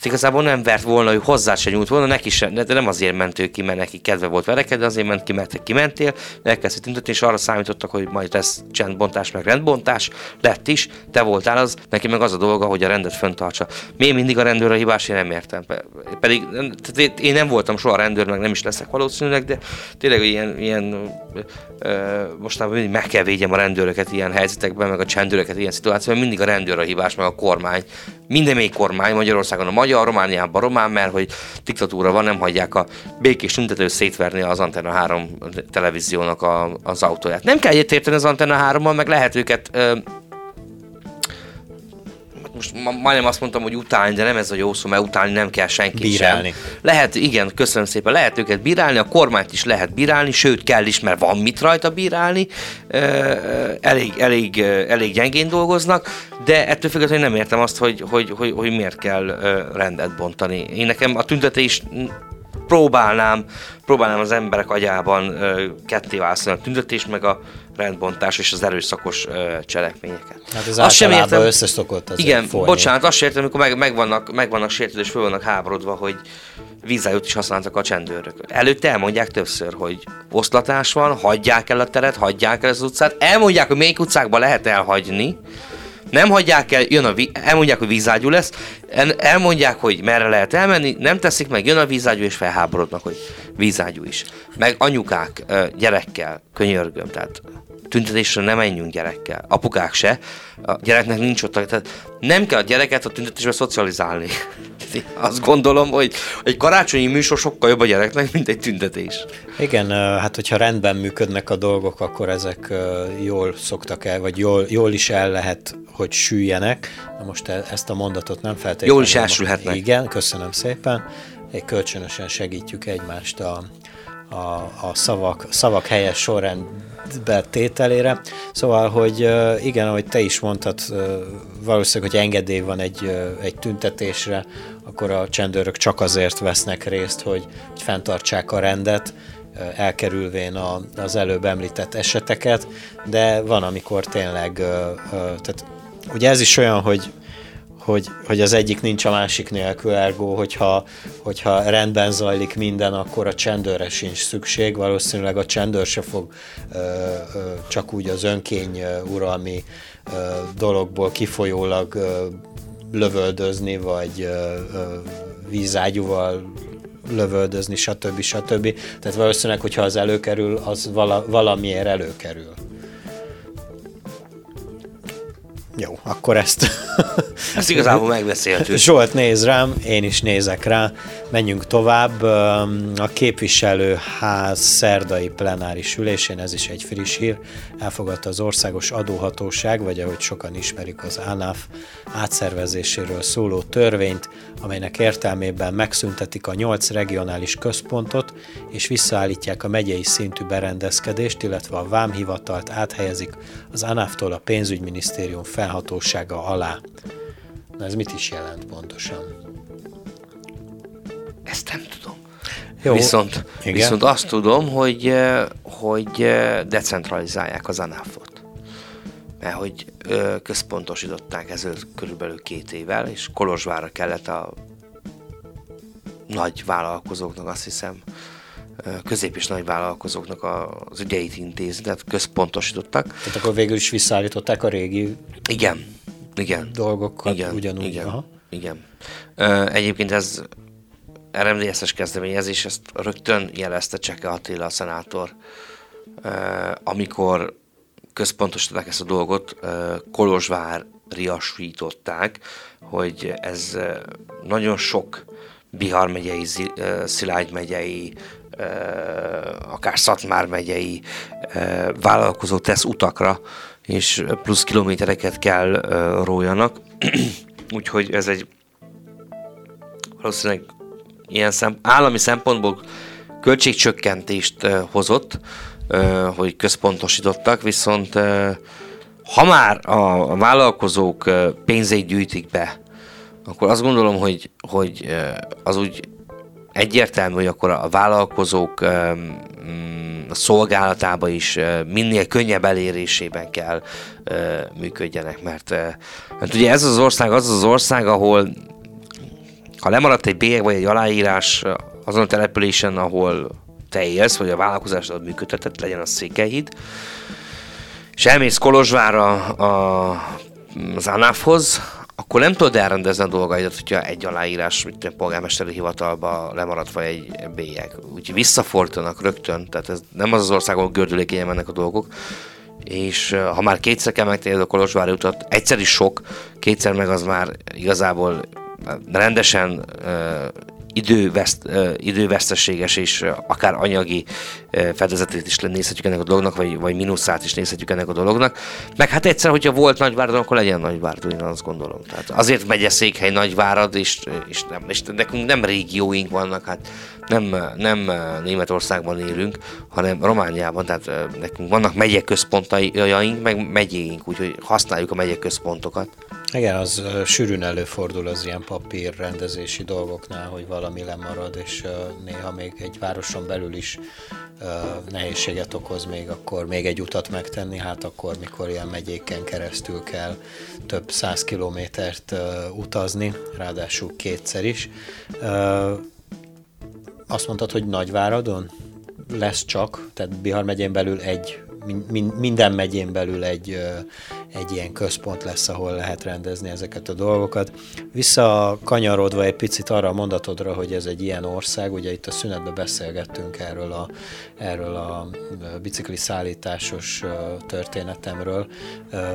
Tehát igazából nem vert volna, hogy hozzá se nyújt volna, neki sem, de nem azért ment ő ki, mert neki kedve volt verekedni, azért ment ki, mert te kimentél, elkezdett tüntetni, és arra számítottak, hogy majd lesz csendbontás, meg rendbontás, lett is, te voltál az, neki meg az a dolga, hogy a rendet föntartsa. Miért mindig a rendőr a hibás, én nem értem. Pedig tehát én nem voltam soha rendőr, meg nem is leszek valószínűleg, de tényleg ilyen, ilyen mostában mindig meg kell védjem a rendőröket ilyen helyzetekben, meg a csendőröket ilyen szituációban, mindig a rendőr a hibás, meg a kormány. Minden még kormány Magyarországon a magyar, Romániában román, mert hogy diktatúra van, nem hagyják a békés tüntető szétverni az Antenna 3 televíziónak a, az autóját. Nem kell egyetérteni az Antenna 3-mal, meg lehet őket ö, most majdnem azt mondtam, hogy utálni, de nem ez a jó szó, mert utálni nem kell senki Bírálni. sem. Lehet, igen, köszönöm szépen, lehet őket bírálni, a kormányt is lehet bírálni, sőt kell is, mert van mit rajta bírálni, elég, elég, elég gyengén dolgoznak, de ettől függetlenül nem értem azt, hogy, hogy, hogy, hogy miért kell rendet bontani. Én nekem a tüntetés próbálnám, próbálnám az emberek agyában ketté a tüntetést, meg a rendbontás és az erőszakos ö, cselekményeket. Hát ez azt sem értem, összeszokott az Igen, folyni. bocsánat, azt sem értem, amikor meg, megvannak, megvannak sértődő és föl vannak háborodva, hogy vízájút is használtak a csendőrök. Előtte elmondják többször, hogy oszlatás van, hagyják el a teret, hagyják el az utcát, elmondják, hogy melyik utcákba lehet elhagyni, nem hagyják el, jön a ví- elmondják, hogy vízágyú lesz, elmondják, hogy merre lehet elmenni, nem teszik meg, jön a vízágyú, és felháborodnak, hogy vízágyú is. Meg anyukák gyerekkel, könyörgöm, tehát tüntetésre nem menjünk gyerekkel. Apukák se. A gyereknek nincs ott. Tehát nem kell a gyereket a tüntetésre szocializálni. Azt gondolom, hogy egy karácsonyi műsor sokkal jobb a gyereknek, mint egy tüntetés. Igen, hát hogyha rendben működnek a dolgok, akkor ezek jól szoktak el, vagy jól, jól is el lehet, hogy süljenek. Na most e, ezt a mondatot nem feltétlenül... Jól is elsülhetnek. Igen, köszönöm szépen. Egy kölcsönösen segítjük egymást a, a, a szavak, szavak helyes sorrend tételére. Szóval, hogy igen, ahogy te is mondtad, valószínűleg, hogy engedély van egy, egy tüntetésre, akkor a csendőrök csak azért vesznek részt, hogy, hogy fenntartsák a rendet, elkerülvén a, az előbb említett eseteket, de van, amikor tényleg, tehát ugye ez is olyan, hogy hogy, hogy az egyik nincs a másik nélkül, ergo, hogyha, hogyha rendben zajlik minden, akkor a csendőre sincs szükség, valószínűleg a csendőr se fog ö, ö, csak úgy az önkény uralmi ö, dologból kifolyólag ö, lövöldözni, vagy ö, ö, vízágyúval lövöldözni, stb. stb. Tehát valószínűleg, hogyha az előkerül, az vala, valamiért előkerül. Jó, akkor ezt... Ezt igazából megbeszéltük. Zsolt néz rám, én is nézek rá. Menjünk tovább. A képviselőház szerdai plenáris ülésén, ez is egy friss hír, elfogadta az Országos Adóhatóság, vagy ahogy sokan ismerik az ANAF átszervezéséről szóló törvényt, amelynek értelmében megszüntetik a nyolc regionális központot, és visszaállítják a megyei szintű berendezkedést, illetve a vámhivatalt áthelyezik az ANAF-tól a pénzügyminisztérium felhatósága alá. Na ez mit is jelent pontosan? Ezt nem tudom. Jó, viszont, igen. viszont azt tudom, hogy, hogy decentralizálják az ANAF-ot. Mert hogy központosították ezelőtt körülbelül két évvel, és Kolozsvárra kellett a nagy vállalkozóknak, azt hiszem, közép- és nagy vállalkozóknak az ügyeit intézni, tehát központosítottak. Tehát akkor végül is visszaállították a régi igen, igen, dolgokat igen, ugyanúgy. Igen, Aha. igen. Egyébként ez RMDS-es kezdeményezés, ezt rögtön jelezte Cseke Attila, a szenátor, amikor központosították ezt a dolgot, Kolozsvárriasították, hogy ez nagyon sok Bihar megyei, Szilágy megyei, akár Szatmár megyei vállalkozó tesz utakra, és plusz kilométereket kell rójanak. Úgyhogy ez egy valószínűleg ilyen szem, állami szempontból költségcsökkentést hozott, hogy központosítottak, viszont ha már a vállalkozók pénzét gyűjtik be, akkor azt gondolom, hogy, hogy az úgy egyértelmű, hogy akkor a vállalkozók a szolgálatába is minél könnyebb elérésében kell működjenek, mert, mert ugye ez az ország az az ország, ahol ha lemaradt egy bélyeg vagy egy aláírás azon a településen, ahol te élsz, vagy a vállalkozásod működtetett, legyen a Székelyhíd, és elmész Kolozsvára a, az ANAF-hoz, akkor nem tudod elrendezni a dolgaidat, hogyha egy aláírás, mint a polgármesteri hivatalba lemaradt vagy egy bélyeg. Úgyhogy visszafordulnak rögtön, tehát ez nem az az ország, ahol gördülékenyen mennek a dolgok, és ha már kétszer kell megtenni a Kolozsvári utat, egyszer is sok, kétszer meg az már igazából rendesen időveszt, időveszteséges és akár anyagi fedezetét is nézhetjük ennek a dolognak, vagy, vagy mínuszát is nézhetjük ennek a dolognak. Meg hát egyszer, hogyha volt Nagyvárad, akkor legyen Nagyvárad, én azt gondolom. Tehát azért megy a székhely Nagyvárad, és, és, nem, és nekünk nem régióink vannak, hát nem, nem Németországban élünk, hanem Romániában, tehát nekünk vannak megyek központjaink, meg megyéink, úgyhogy használjuk a megyek központokat. Igen, az sűrűn előfordul az ilyen papírrendezési dolgoknál, hogy valami lemarad, és néha még egy városon belül is nehézséget okoz még akkor még egy utat megtenni, hát akkor, mikor ilyen megyéken keresztül kell több száz kilométert utazni, ráadásul kétszer is. Azt mondtad, hogy Nagyváradon? Lesz csak, tehát Bihar megyén belül egy minden megyén belül egy, egy ilyen központ lesz, ahol lehet rendezni ezeket a dolgokat. Visszakanyarodva egy picit arra a mondatodra, hogy ez egy ilyen ország, ugye itt a szünetben beszélgettünk erről a, erről a bicikli szállításos történetemről.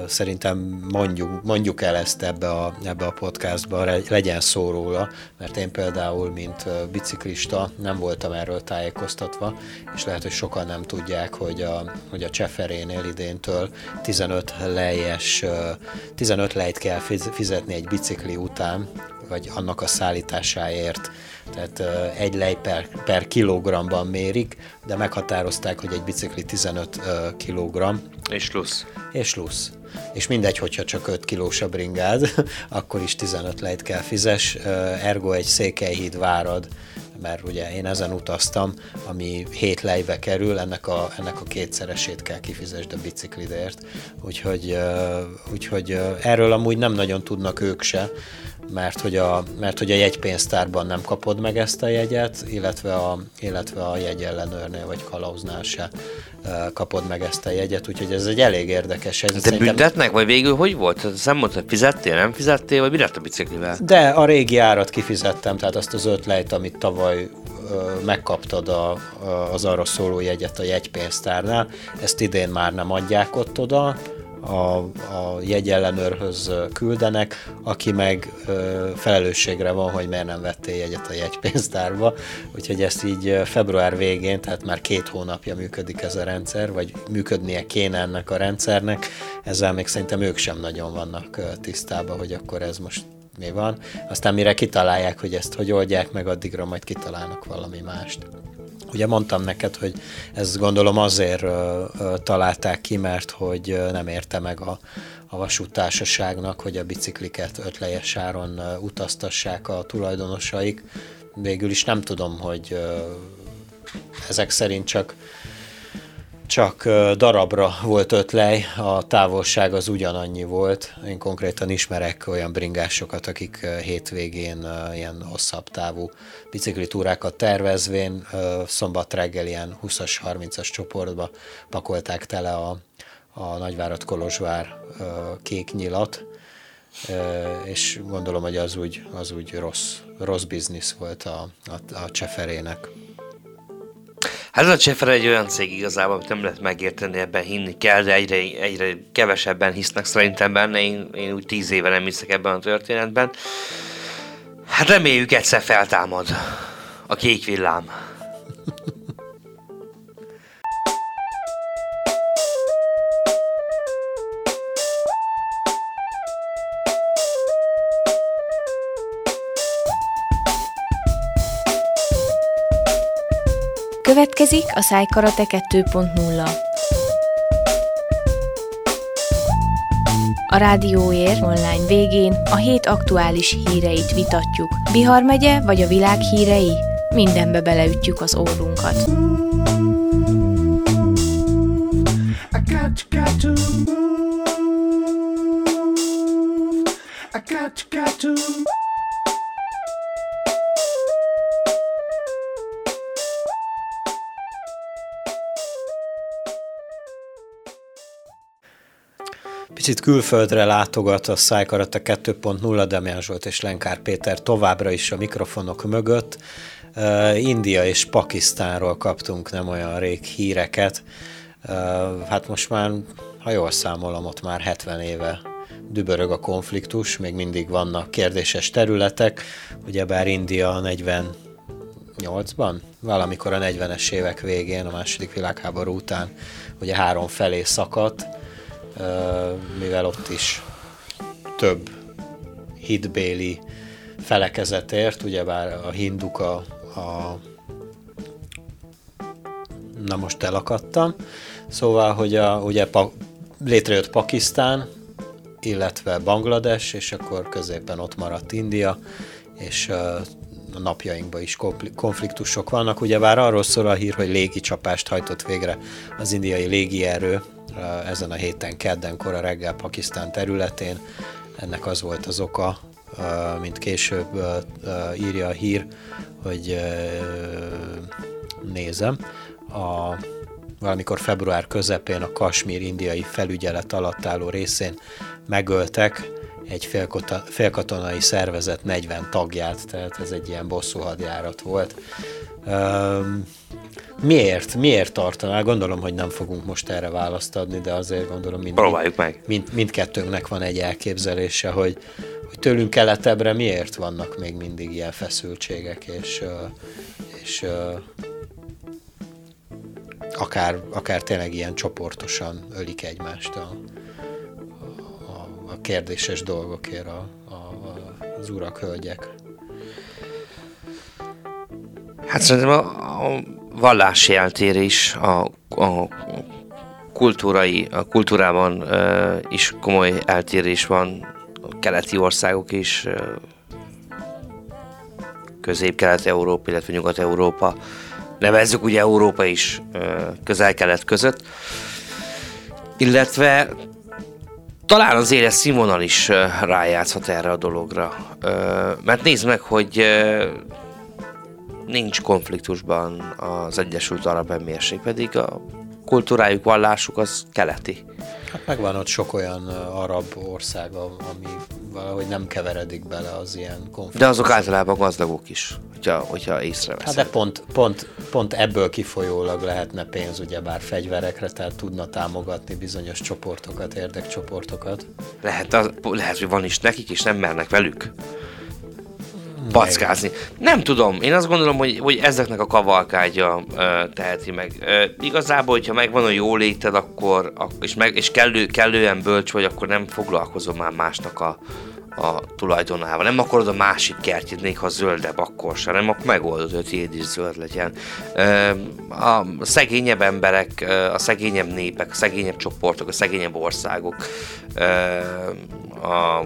Szerintem mondjuk, mondjuk el ezt ebbe a, ebbe a podcastba, legyen szó róla, mert én például, mint biciklista nem voltam erről tájékoztatva, és lehet, hogy sokan nem tudják, hogy a, hogy a Cseferénél idéntől 15 lejes, 15 lejt kell fizetni egy bicikli után, vagy annak a szállításáért. Tehát egy lej per, per kilogramban mérik, de meghatározták, hogy egy bicikli 15 kilogramm. És lusz. És lusz. És mindegy, hogyha csak 5 kilós a bringád, akkor is 15 lejt kell fizes. Ergo egy Székelyhíd várad mert ugye én ezen utaztam, ami 7 lejbe kerül, ennek a, ennek a kétszeresét kell kifizesd a biciklidért, úgyhogy, úgyhogy erről amúgy nem nagyon tudnak ők se, mert hogy a, mert hogy a jegypénztárban nem kapod meg ezt a jegyet, illetve a, illetve a jegyellenőrnél vagy kalauznál se kapod meg ezt a jegyet, úgyhogy ez egy elég érdekes. Ez De szerintem... büntetnek, vagy végül hogy volt? Nem mondtad, fizettél, nem fizettél, vagy mi lett a biciklivel? De a régi árat kifizettem, tehát azt az öt lejt, amit tavaly megkaptad a, az arra szóló jegyet a jegypénztárnál, ezt idén már nem adják ott oda, a, a jegyellenőrhöz küldenek, aki meg ö, felelősségre van, hogy miért nem vettél jegyet a jegypénztárba. Úgyhogy ezt így február végén, tehát már két hónapja működik ez a rendszer, vagy működnie kéne ennek a rendszernek. Ezzel még szerintem ők sem nagyon vannak tisztában, hogy akkor ez most mi van. Aztán mire kitalálják, hogy ezt hogy oldják meg, addigra majd kitalálnak valami mást. Ugye mondtam neked, hogy ezt gondolom azért ö, ö, találták ki, mert hogy nem érte meg a, a vasútársaságnak, hogy a bicikliket ötlejes áron ö, utaztassák a tulajdonosaik. Végül is nem tudom, hogy ö, ezek szerint csak csak darabra volt ötlej, a távolság az ugyanannyi volt. Én konkrétan ismerek olyan bringásokat, akik hétvégén ilyen hosszabb távú biciklitúrákat tervezvén szombat reggel ilyen 20-as, 30-as csoportba pakolták tele a, a Nagyvárad Kolozsvár kék nyilat, és gondolom, hogy az úgy, az úgy rossz, rossz biznisz volt a, a, a Cseferének. Hát ez a Csefer egy olyan cég igazából, amit nem lehet megérteni, ebben hinni kell, de egyre, egyre kevesebben hisznek szerintem benne, én, én úgy tíz éve nem hiszek ebben a történetben. Hát reméljük egyszer feltámad a kék villám. Következik a Szájkarate 2.0. A Rádióér online végén a hét aktuális híreit vitatjuk. Bihar megye vagy a világ hírei? Mindenbe beleütjük az órunkat. Got, got to Picit külföldre látogat a Szájkarata 2.0 Demján Zsolt és Lenkár Péter továbbra is a mikrofonok mögött. India és Pakisztánról kaptunk nem olyan rég híreket. Hát most már, ha jól számolom, ott már 70 éve dübörög a konfliktus, még mindig vannak kérdéses területek, ugyebár India 48-ban, valamikor a 40-es évek végén, a második világháború után ugye három felé szakadt, mivel ott is több hitbéli felekezetért, ugyebár a hinduk a, a na most elakadtam, szóval, hogy a, ugye pa, létrejött Pakisztán, illetve Banglades, és akkor középen ott maradt India, és a napjainkban is konfliktusok vannak. Ugyebár arról szól a hír, hogy légi csapást hajtott végre az indiai légierő ezen a héten kedden kora reggel Pakisztán területén. Ennek az volt az oka, mint később írja a hír, hogy nézem, a, valamikor február közepén a Kasmír indiai felügyelet alatt álló részén megöltek egy félkatonai szervezet 40 tagját, tehát ez egy ilyen bosszúhadjárat volt. Miért? Miért tartaná? Gondolom, hogy nem fogunk most erre választ adni, de azért gondolom mind, Próbáljuk meg. Mind, mindkettőnknek van egy elképzelése, hogy, hogy tőlünk keletebbre miért vannak még mindig ilyen feszültségek, és, és akár, akár tényleg ilyen csoportosan ölik egymást a, a, a kérdéses dolgokért a, a, az urak, hölgyek. Hát szerintem a, a vallási eltérés, a, a kultúrai, a kultúrában uh, is komoly eltérés van, a keleti országok is, közép-kelet-európa, illetve nyugat-európa, nevezzük ugye Európa is közel-kelet között, illetve talán az éles színvonal is rájátszhat erre a dologra. Mert nézd meg, hogy nincs konfliktusban az Egyesült Arab Emírség, pedig a kultúrájuk, vallásuk az keleti. Hát megvan ott sok olyan arab ország, ami valahogy nem keveredik bele az ilyen konfliktus. De azok általában gazdagok is, hogyha, hogyha észreveszed. Hát de pont, pont, pont ebből kifolyólag lehetne pénz ugyebár fegyverekre, tehát tudna támogatni bizonyos csoportokat, érdekcsoportokat. Lehet, az, lehet, hogy van is nekik, és nem mernek velük packázni. Nem tudom, én azt gondolom, hogy, hogy ezeknek a kavalkádja uh, teheti meg. Uh, igazából, hogyha megvan a jó léted, akkor, és, meg, és kellő, kellően bölcs vagy, akkor nem foglalkozom már másnak a, a tulajdonával. Nem akarod a másik kertjét, még ha zöldebb, akkor sem, nem, akkor megoldod, hogy tiéd is zöld legyen. A szegényebb emberek, a szegényebb népek, a szegényebb csoportok, a szegényebb országok, a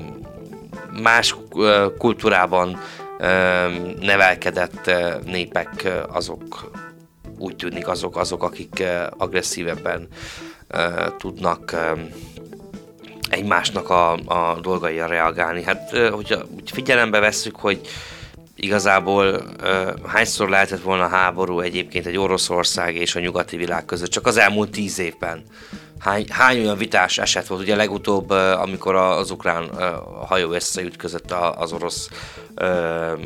más kultúrában nevelkedett népek azok úgy tűnik azok, azok akik agresszívebben tudnak egymásnak a, a dolgaira reagálni. Hát, hogyha figyelembe vesszük, hogy igazából uh, hányszor lehetett volna háború egyébként egy Oroszország és a nyugati világ között, csak az elmúlt tíz évben. Hány, hány olyan vitás eset volt? Ugye legutóbb, amikor az ukrán hajó összeütközött az orosz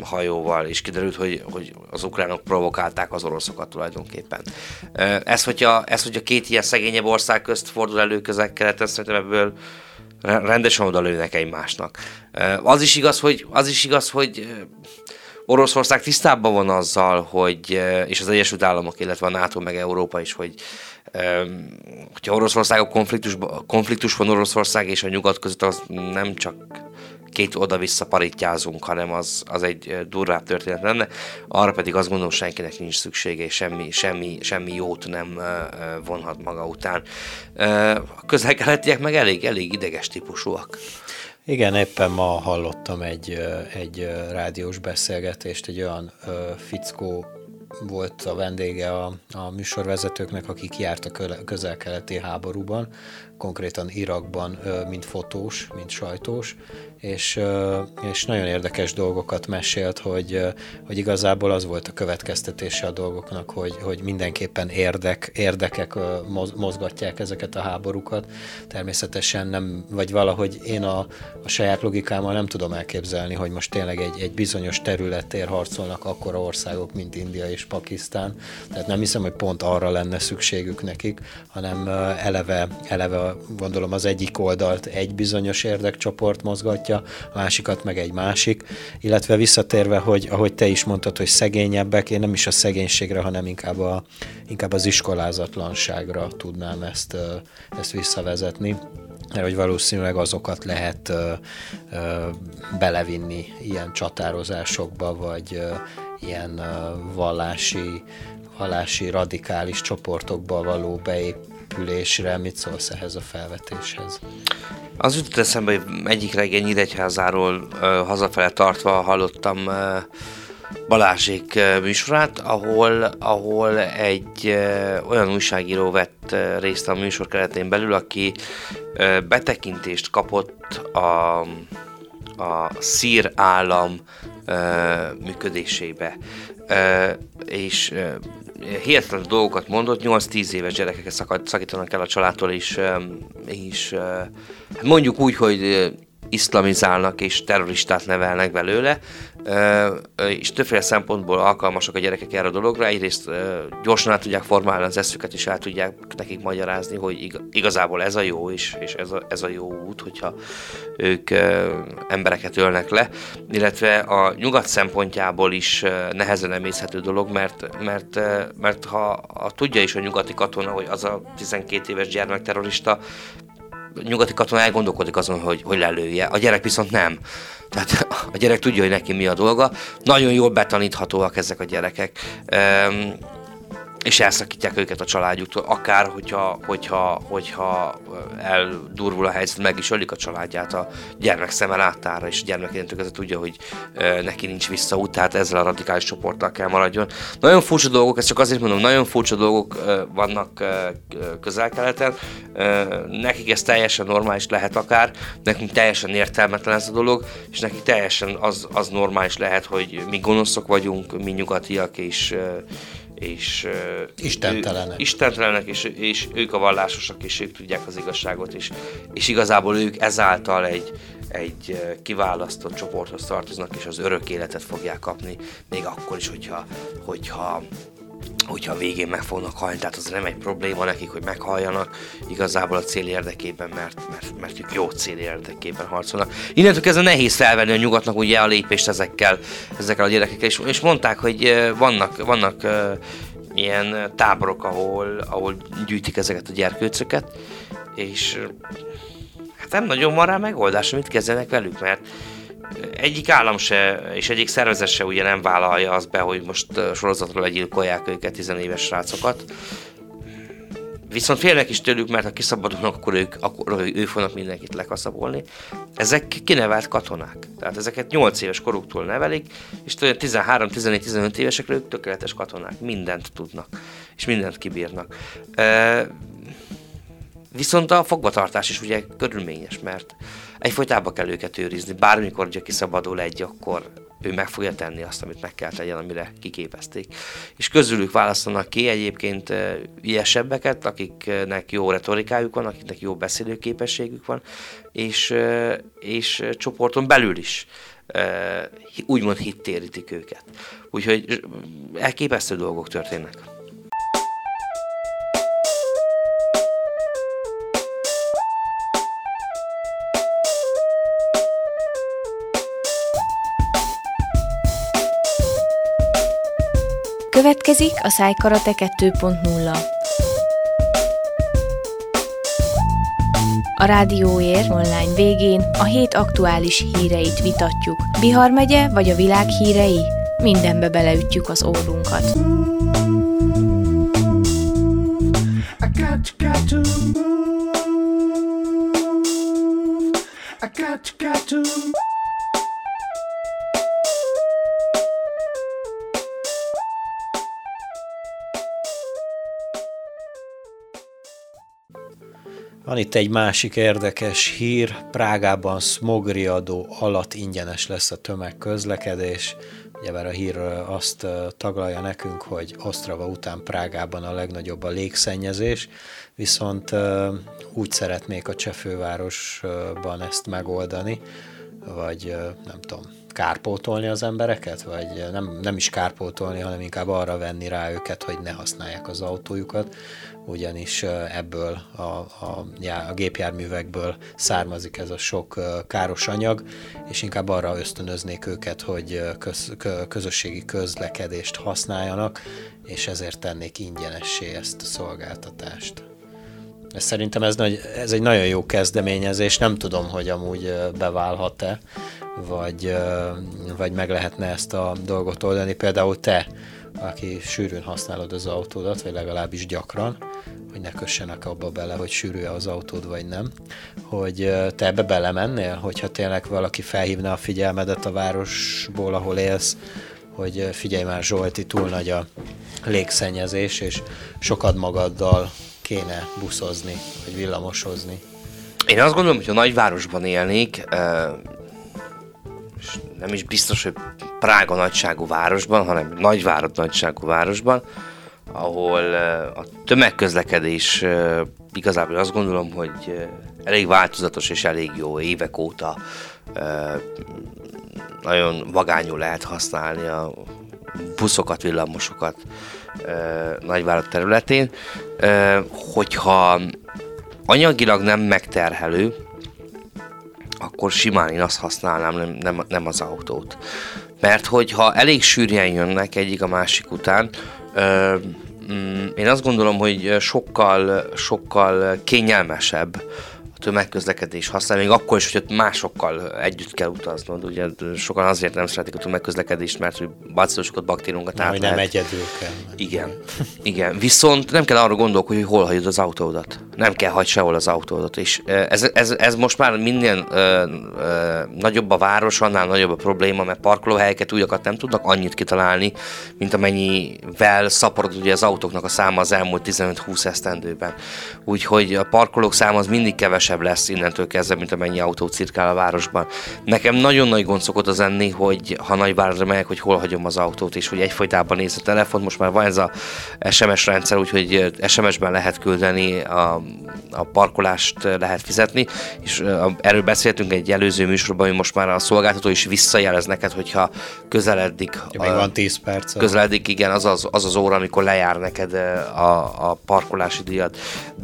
hajóval, és kiderült, hogy, hogy az ukránok provokálták az oroszokat tulajdonképpen. Ez, hogyha, ez, hogyha két ilyen szegényebb ország közt fordul elő közel-keleten, szerintem ebből rendesen odalőnek egymásnak. Az is igaz, hogy, az is igaz, hogy Oroszország tisztában van azzal, hogy, és az Egyesült Államok, illetve a NATO meg Európa is, hogy hogyha Oroszország a konfliktus, konfliktus van Oroszország és a nyugat között, az nem csak két oda-vissza paritjázunk, hanem az, az egy durvább történet lenne. Arra pedig azt gondolom, senkinek nincs szüksége, és semmi, semmi, semmi jót nem vonhat maga után. A közel-keletiek meg elég, elég ideges típusúak. Igen, éppen ma hallottam egy, egy rádiós beszélgetést, egy olyan fickó volt a vendége a, a műsorvezetőknek, akik járt a közel-keleti háborúban, konkrétan Irakban, mint fotós, mint sajtós, és, és nagyon érdekes dolgokat mesélt, hogy, hogy igazából az volt a következtetése a dolgoknak, hogy, hogy mindenképpen érdek, érdekek mozgatják ezeket a háborúkat. Természetesen nem, vagy valahogy én a, a saját logikámmal nem tudom elképzelni, hogy most tényleg egy, egy bizonyos területér harcolnak akkora országok, mint India és Pakisztán. Tehát nem hiszem, hogy pont arra lenne szükségük nekik, hanem eleve, eleve gondolom az egyik oldalt egy bizonyos érdekcsoport mozgatja, a másikat meg egy másik, illetve visszatérve, hogy ahogy te is mondtad, hogy szegényebbek, én nem is a szegénységre, hanem inkább, a, inkább az iskolázatlanságra tudnám ezt, ezt visszavezetni. Mert hogy valószínűleg azokat lehet ö, ö, belevinni ilyen csatározásokba, vagy ö, ilyen ö, vallási, vallási radikális csoportokba való beép, településre, mit szólsz ehhez a felvetéshez? Az jutott eszembe, hogy egyik reggel Nyíregyházáról uh, hazafele tartva hallottam uh, Balázsék műsorát, ahol, ahol egy uh, olyan újságíró vett részt a műsor keretén belül, aki uh, betekintést kapott a, a szír állam uh, működésébe. Uh, és uh, hihetetlen dolgokat mondott, 8-10 éves gyerekeket szakítanak el a családtól, és, és hát mondjuk úgy, hogy iszlamizálnak és terroristát nevelnek belőle, és többféle szempontból alkalmasak a gyerekek erre a dologra. Egyrészt gyorsan át tudják formálni az eszüket, és át tudják nekik magyarázni, hogy igazából ez a jó, és, és ez, a, ez a jó út, hogyha ők embereket ölnek le, illetve a nyugat szempontjából is nehezen emészhető dolog, mert, mert, mert ha, ha tudja is a nyugati katona, hogy az a 12 éves gyermekterrorista nyugati katona elgondolkodik azon, hogy, hogy lelője. A gyerek viszont nem. Tehát a gyerek tudja, hogy neki mi a dolga. Nagyon jól betaníthatóak ezek a gyerekek. És elszakítják őket a családjuktól, akár hogyha, hogyha, hogyha eldurvul a helyzet, meg is ölik a családját a gyermek szeme láttára, és a gyermek ez tudja, hogy neki nincs visszaút, tehát ezzel a radikális csoporttal kell maradjon. Nagyon furcsa dolgok, ezt csak azért mondom, nagyon furcsa dolgok vannak közel-keleten, nekik ez teljesen normális lehet akár, nekünk teljesen értelmetlen ez a dolog, és nekik teljesen az, az normális lehet, hogy mi gonoszok vagyunk, mi nyugatiak, és és istentelenek, ő, istentelenek és, és ők a vallásosak, és ők tudják az igazságot, és, és igazából ők ezáltal egy, egy kiválasztott csoporthoz tartoznak, és az örök életet fogják kapni, még akkor is, hogyha, hogyha hogyha a végén meg fognak halni, tehát az nem egy probléma nekik, hogy meghalljanak, igazából a cél érdekében, mert, mert, mert ők jó cél érdekében harcolnak. Innentől kezdve nehéz felvenni a nyugatnak ugye a lépést ezekkel, ezekkel a gyerekekkel, és, és mondták, hogy vannak, vannak ilyen táborok, ahol, ahol gyűjtik ezeket a gyerkőcöket, és hát nem nagyon van rá megoldás, mit kezdenek velük, mert egyik állam se, és egyik szervezet se ugye nem vállalja azt be, hogy most sorozatról legyilkolják őket, tizenéves srácokat. Viszont félnek is tőlük, mert ha kiszabadulnak, akkor ők, akkor ők fognak mindenkit lekaszabolni. Ezek kinevelt katonák. Tehát ezeket 8 éves koruktól nevelik, és 13-14-15 évesekre ők tökéletes katonák. Mindent tudnak, és mindent kibírnak. Viszont a fogvatartás is ugye körülményes, mert egyfolytában kell őket őrizni. Bármikor ugye kiszabadul egy, akkor ő meg fogja tenni azt, amit meg kell tegyen, amire kiképezték. És közülük választanak ki egyébként ügyesebbeket, akiknek jó retorikájuk van, akiknek jó beszélőképességük van, és, és csoporton belül is úgymond hittérítik őket. Úgyhogy elképesztő dolgok történnek. Következik a Szájkarate 2.0. A Rádióér online végén a hét aktuális híreit vitatjuk. Bihar megye vagy a világ hírei? Mindenbe beleütjük az órunkat. Got, got to Van itt egy másik érdekes hír, Prágában smogriadó alatt ingyenes lesz a tömegközlekedés. Ugye a hír azt taglalja nekünk, hogy Osztrava után Prágában a legnagyobb a légszennyezés, viszont úgy szeretnék a csefővárosban ezt megoldani, vagy nem tudom, kárpótolni az embereket, vagy nem, nem is kárpótolni, hanem inkább arra venni rá őket, hogy ne használják az autójukat, ugyanis ebből a, a, a gépjárművekből származik ez a sok káros anyag, és inkább arra ösztönöznék őket, hogy köz, közösségi közlekedést használjanak, és ezért tennék ingyenessé ezt a szolgáltatást. Ez szerintem ez, nagy, ez egy nagyon jó kezdeményezés, nem tudom, hogy amúgy beválhat-e, vagy, vagy meg lehetne ezt a dolgot oldani. Például te, aki sűrűn használod az autódat, vagy legalábbis gyakran, hogy ne kössenek abba bele, hogy sűrű az autód, vagy nem, hogy te ebbe belemennél, hogyha tényleg valaki felhívna a figyelmedet a városból, ahol élsz, hogy figyelj már Zsolti, túl nagy a légszennyezés, és sokad magaddal kéne buszozni, vagy villamosozni. Én azt gondolom, hogy a nagyvárosban élnék, és nem is biztos, hogy Prága nagyságú városban, hanem nagyvárad nagyságú városban, ahol a tömegközlekedés igazából azt gondolom, hogy elég változatos és elég jó évek óta nagyon vagányul lehet használni a buszokat, villamosokat nagyvállalat területén, hogyha anyagilag nem megterhelő, akkor simán én azt használnám, nem, nem, nem az autót. Mert hogyha elég sűrűen jönnek egyik a másik után, ö, mm, én azt gondolom, hogy sokkal, sokkal kényelmesebb tömegközlekedés használni, még akkor is, hogy ott másokkal együtt kell utaznod. Ugye sokan azért nem szeretik a tömegközlekedést, mert hogy bacillusokat, baktériumokat át nem egyedül kell. Igen. Igen. Viszont nem kell arra gondolkodni, hogy hol hagyod az autódat. Nem kell hagyni sehol az autódat. És ez, ez, ez most már minden ö, ö, nagyobb a város, annál nagyobb a probléma, mert parkolóhelyeket újakat nem tudnak annyit kitalálni, mint amennyivel szaporod ugye az autóknak a száma az elmúlt 15-20 esztendőben. Úgyhogy a parkolók száma az mindig kevesebb kevesebb lesz innentől kezdve, mint amennyi autó cirkál a városban. Nekem nagyon nagy gond szokott az enni, hogy ha nagyvárosra megyek, hogy hol hagyom az autót, és hogy egyfolytában néz a telefon. Most már van ez a SMS rendszer, úgyhogy SMS-ben lehet küldeni, a, a parkolást lehet fizetni, és erről beszéltünk egy előző műsorban, hogy most már a szolgáltató is visszajelez neked, hogyha közeledik. Ja, még van 10 perc. Közeledik, igen, az az, az az óra, amikor lejár neked a, a parkolási díjat.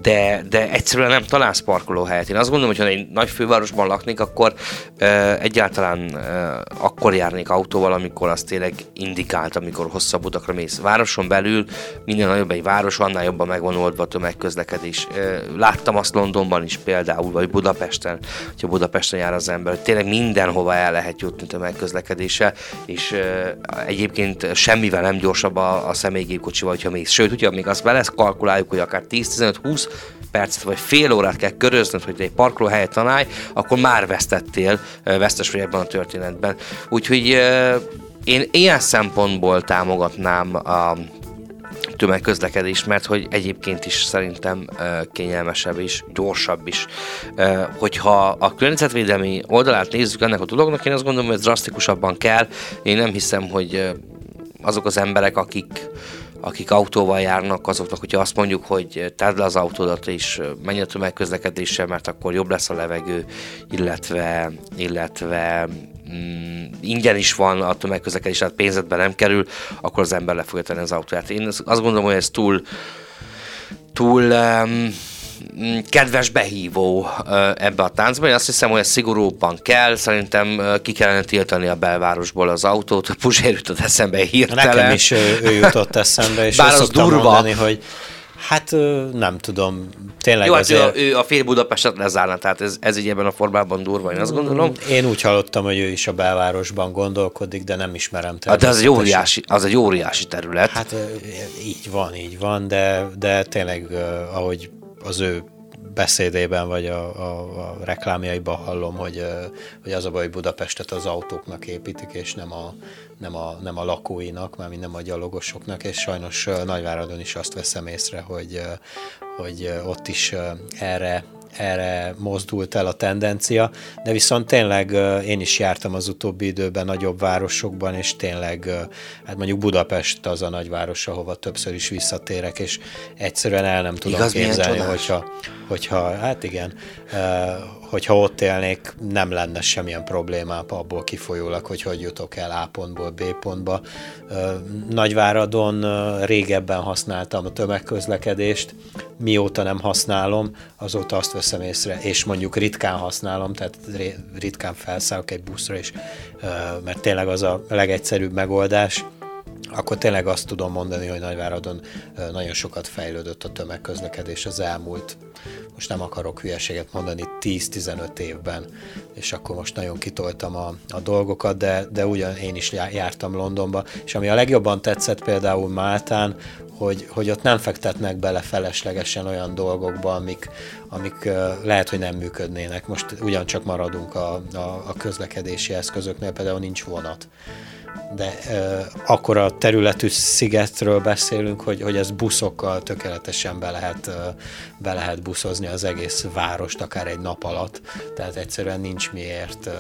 De, de egyszerűen nem találsz parkolóhelyet helyet. Én azt gondolom, hogy ha egy nagy fővárosban laknék, akkor e, egyáltalán e, akkor járnék autóval, amikor az tényleg indikált, amikor hosszabb utakra mész. Városon belül minden nagyobb egy város, annál jobban megvan oldva a tömegközlekedés. E, láttam azt Londonban is például, vagy Budapesten, hogyha Budapesten jár az ember, hogy tényleg mindenhova el lehet jutni tömegközlekedéssel, és e, egyébként semmivel nem gyorsabb a, a személygépkocsival, hogyha mész. Sőt, ugye még azt vele kalkuláljuk, hogy akár 10-15-20 percet vagy fél órát kell köröznöd, hogy egy parkolóhelyet találj, akkor már vesztettél, vesztes vagy ebben a történetben. Úgyhogy én ilyen szempontból támogatnám a tömegközlekedés, mert hogy egyébként is szerintem kényelmesebb is, gyorsabb is. Hogyha a környezetvédelmi oldalát nézzük ennek a dolognak, én azt gondolom, hogy ez drasztikusabban kell. Én nem hiszem, hogy azok az emberek, akik akik autóval járnak, azoknak, hogyha azt mondjuk, hogy tedd le az autódat és menj a tömegközlekedéssel, mert akkor jobb lesz a levegő, illetve, illetve mm, ingyen is van a tömegközlekedés, tehát pénzedbe nem kerül, akkor az ember le fogja tenni az autóját. Én azt gondolom, hogy ez túl, túl um, kedves behívó ebbe a táncba. Én azt hiszem, hogy ez szigorúbban kell. Szerintem ki kellene tiltani a belvárosból az autót. A Puzsér jutott eszembe hirtelen. Nekem is ő, ő jutott eszembe, és Bár az durva. mondani, hogy Hát nem tudom, tényleg Jó, hát azért... ő, a, ő a fél Budapestet lezárna, tehát ez, ez így ebben a formában durva, én azt gondolom. Én úgy hallottam, hogy ő is a belvárosban gondolkodik, de nem ismerem Hát de az egy, óriási, az egy óriási terület. Hát így van, így van, de, de tényleg, ahogy az ő beszédében vagy a, a, a reklámjaiban hallom, hogy, hogy az a baj, hogy Budapestet az autóknak építik, és nem a, nem a, nem a lakóinak, mármint nem a gyalogosoknak, és sajnos Nagyváradon is azt veszem észre, hogy, hogy ott is erre erre mozdult el a tendencia, de viszont tényleg én is jártam az utóbbi időben nagyobb városokban, és tényleg, hát mondjuk Budapest az a nagyváros, ahova többször is visszatérek, és egyszerűen el nem tudom Igaz, képzelni, hogyha, hogyha, hát igen, hogyha ott élnék, nem lenne semmilyen problémám abból kifolyólag, hogy hogy jutok el A pontból B pontba. Nagyváradon régebben használtam a tömegközlekedést, mióta nem használom, azóta azt veszem észre, és mondjuk ritkán használom, tehát ritkán felszállok egy buszra is, mert tényleg az a legegyszerűbb megoldás, akkor tényleg azt tudom mondani, hogy Nagyváradon nagyon sokat fejlődött a tömegközlekedés az elmúlt, most nem akarok hülyeséget mondani, 10-15 évben, és akkor most nagyon kitoltam a, a dolgokat, de, de ugyan én is jártam Londonba, és ami a legjobban tetszett például Máltán, hogy, hogy ott nem fektetnek bele feleslegesen olyan dolgokba, amik, amik lehet, hogy nem működnének. Most ugyancsak maradunk a, a, a közlekedési eszközöknél, például nincs vonat de uh, akkor a területű szigetről beszélünk, hogy, hogy ez buszokkal tökéletesen be lehet, uh, be lehet buszozni az egész várost, akár egy nap alatt, tehát egyszerűen nincs miért, uh,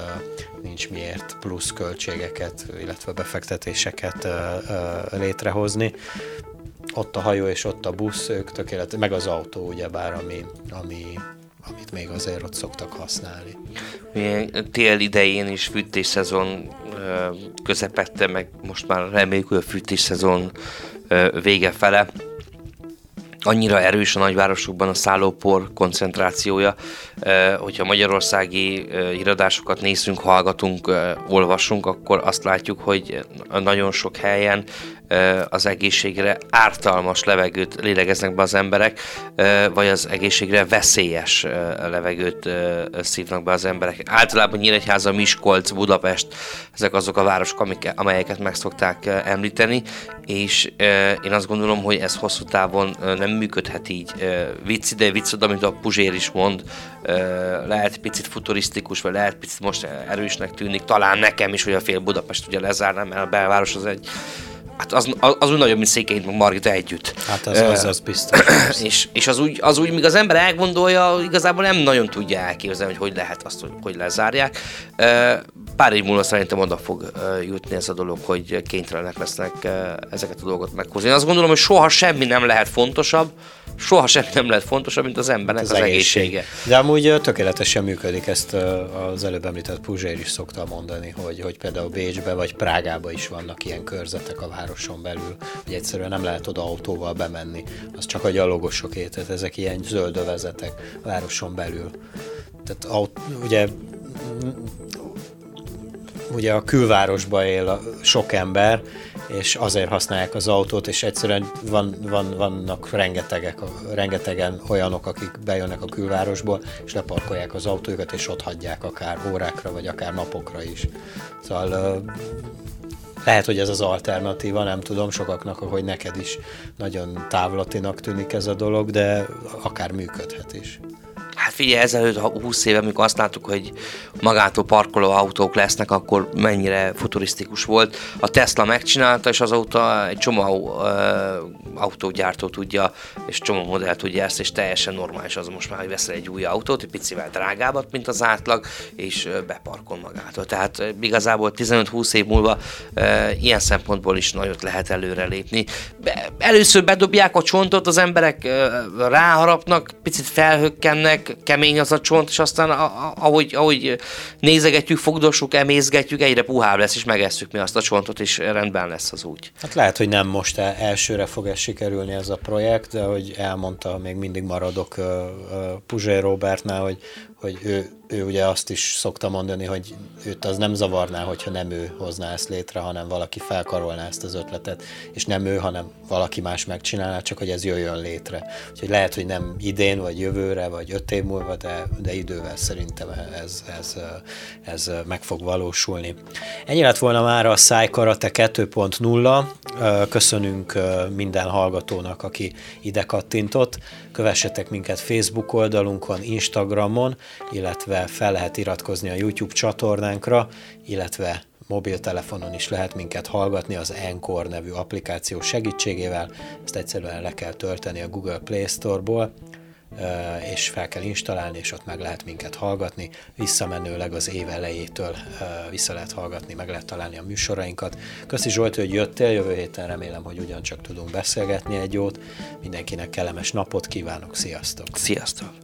nincs miért plusz költségeket, illetve befektetéseket uh, uh, létrehozni. Ott a hajó és ott a busz, ők tökéletes, meg az autó ugyebár, ami, ami amit még azért ott szoktak használni. Tél idején is szezon közepette, meg most már reméljük, hogy a fűtésszezon vége fele annyira erős a nagyvárosokban a szállópor koncentrációja, hogyha magyarországi híradásokat nézzünk, hallgatunk, olvasunk, akkor azt látjuk, hogy nagyon sok helyen az egészségre ártalmas levegőt lélegeznek be az emberek, vagy az egészségre veszélyes levegőt szívnak be az emberek. Általában Nyíregyháza, Miskolc, Budapest, ezek azok a városok, amelyeket meg szokták említeni, és én azt gondolom, hogy ez hosszú távon nem működhet így. Vicc ide, vicc oda, amit a Puzsér is mond, lehet picit futurisztikus, vagy lehet picit most erősnek tűnik, talán nekem is, hogy a fél Budapest ugye lezárnám, mert a belváros az egy Hát az, az, az úgy nagyobb, mint Székelyint, meg Margita együtt. Hát az, az, az biztos. és, és az, úgy, az úgy, míg az ember elgondolja, igazából nem nagyon tudja elképzelni, hogy hogy lehet azt, hogy, hogy lezárják. Pár év múlva szerintem oda fog jutni ez a dolog, hogy kénytelenek lesznek ezeket a dolgokat meghozni. Én azt gondolom, hogy soha semmi nem lehet fontosabb, soha semmi nem lehet fontosabb, mint az embernek az, az egészsége. egészsége. De amúgy tökéletesen működik, ezt az előbb említett Puzsér is szokta mondani, hogy, hogy például Bécsbe vagy Prágába is vannak ilyen körzetek a városon belül, hogy egyszerűen nem lehet oda autóval bemenni, az csak a gyalogosok tehát ezek ilyen zöld övezetek a városon belül. Tehát ugye ugye a külvárosba él sok ember, és azért használják az autót, és egyszerűen van, van, vannak rengetegek, rengetegen olyanok, akik bejönnek a külvárosból, és leparkolják az autójukat, és ott hagyják akár órákra, vagy akár napokra is. Szóval lehet, hogy ez az alternatíva, nem tudom, sokaknak, hogy neked is nagyon távlatinak tűnik ez a dolog, de akár működhet is. Hát figyelj, ezelőtt 20 éve, amikor azt láttuk, hogy magától parkoló autók lesznek, akkor mennyire futurisztikus volt. A Tesla megcsinálta, és azóta egy csomó uh, autógyártó tudja, és csomó modell tudja ezt, és teljesen normális az most már, hogy veszel egy új autót, egy picivel drágábbat, mint az átlag, és beparkol magától. Tehát igazából 15-20 év múlva uh, ilyen szempontból is nagyot lehet előrelépni. Be, először bedobják a csontot, az emberek uh, ráharapnak, picit felhökkennek, kemény az a csont, és aztán ahogy, ahogy nézegetjük, fogdossuk, emészgetjük, egyre puhább lesz, és megesszük mi azt a csontot, és rendben lesz az úgy. Hát lehet, hogy nem most elsőre fog ez sikerülni ez a projekt, de hogy elmondta, még mindig maradok Puzsé Robertnál, hogy, hogy ő ő ugye azt is szokta mondani, hogy őt az nem zavarná, hogyha nem ő hozná ezt létre, hanem valaki felkarolná ezt az ötletet, és nem ő, hanem valaki más megcsinálná, csak hogy ez jöjjön létre. Úgyhogy lehet, hogy nem idén, vagy jövőre, vagy öt év múlva, de, de idővel szerintem ez, ez, ez meg fog valósulni. Ennyi lett volna már a Szájkarate 2.0. Köszönünk minden hallgatónak, aki ide kattintott. Kövessetek minket Facebook oldalunkon, Instagramon, illetve fel lehet iratkozni a YouTube csatornánkra, illetve mobiltelefonon is lehet minket hallgatni az Encore nevű applikáció segítségével. Ezt egyszerűen le kell tölteni a Google Play Store-ból, és fel kell installálni, és ott meg lehet minket hallgatni. Visszamenőleg az év elejétől vissza lehet hallgatni, meg lehet találni a műsorainkat. Köszi Zsolt, hogy jöttél, jövő héten remélem, hogy ugyancsak tudunk beszélgetni egy jót. Mindenkinek kellemes napot kívánok, sziasztok! Sziasztok!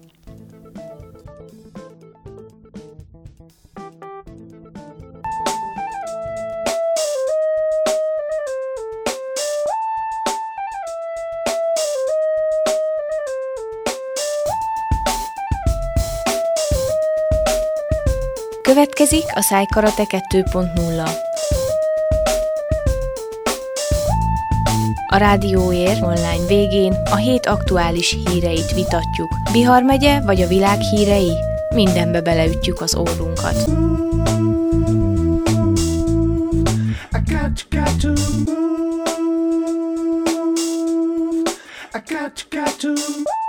Következik a Szájkarate 2.0. A Rádióér online végén a hét aktuális híreit vitatjuk. Bihar megye vagy a világ hírei? Mindenbe beleütjük az órunkat. Got, got to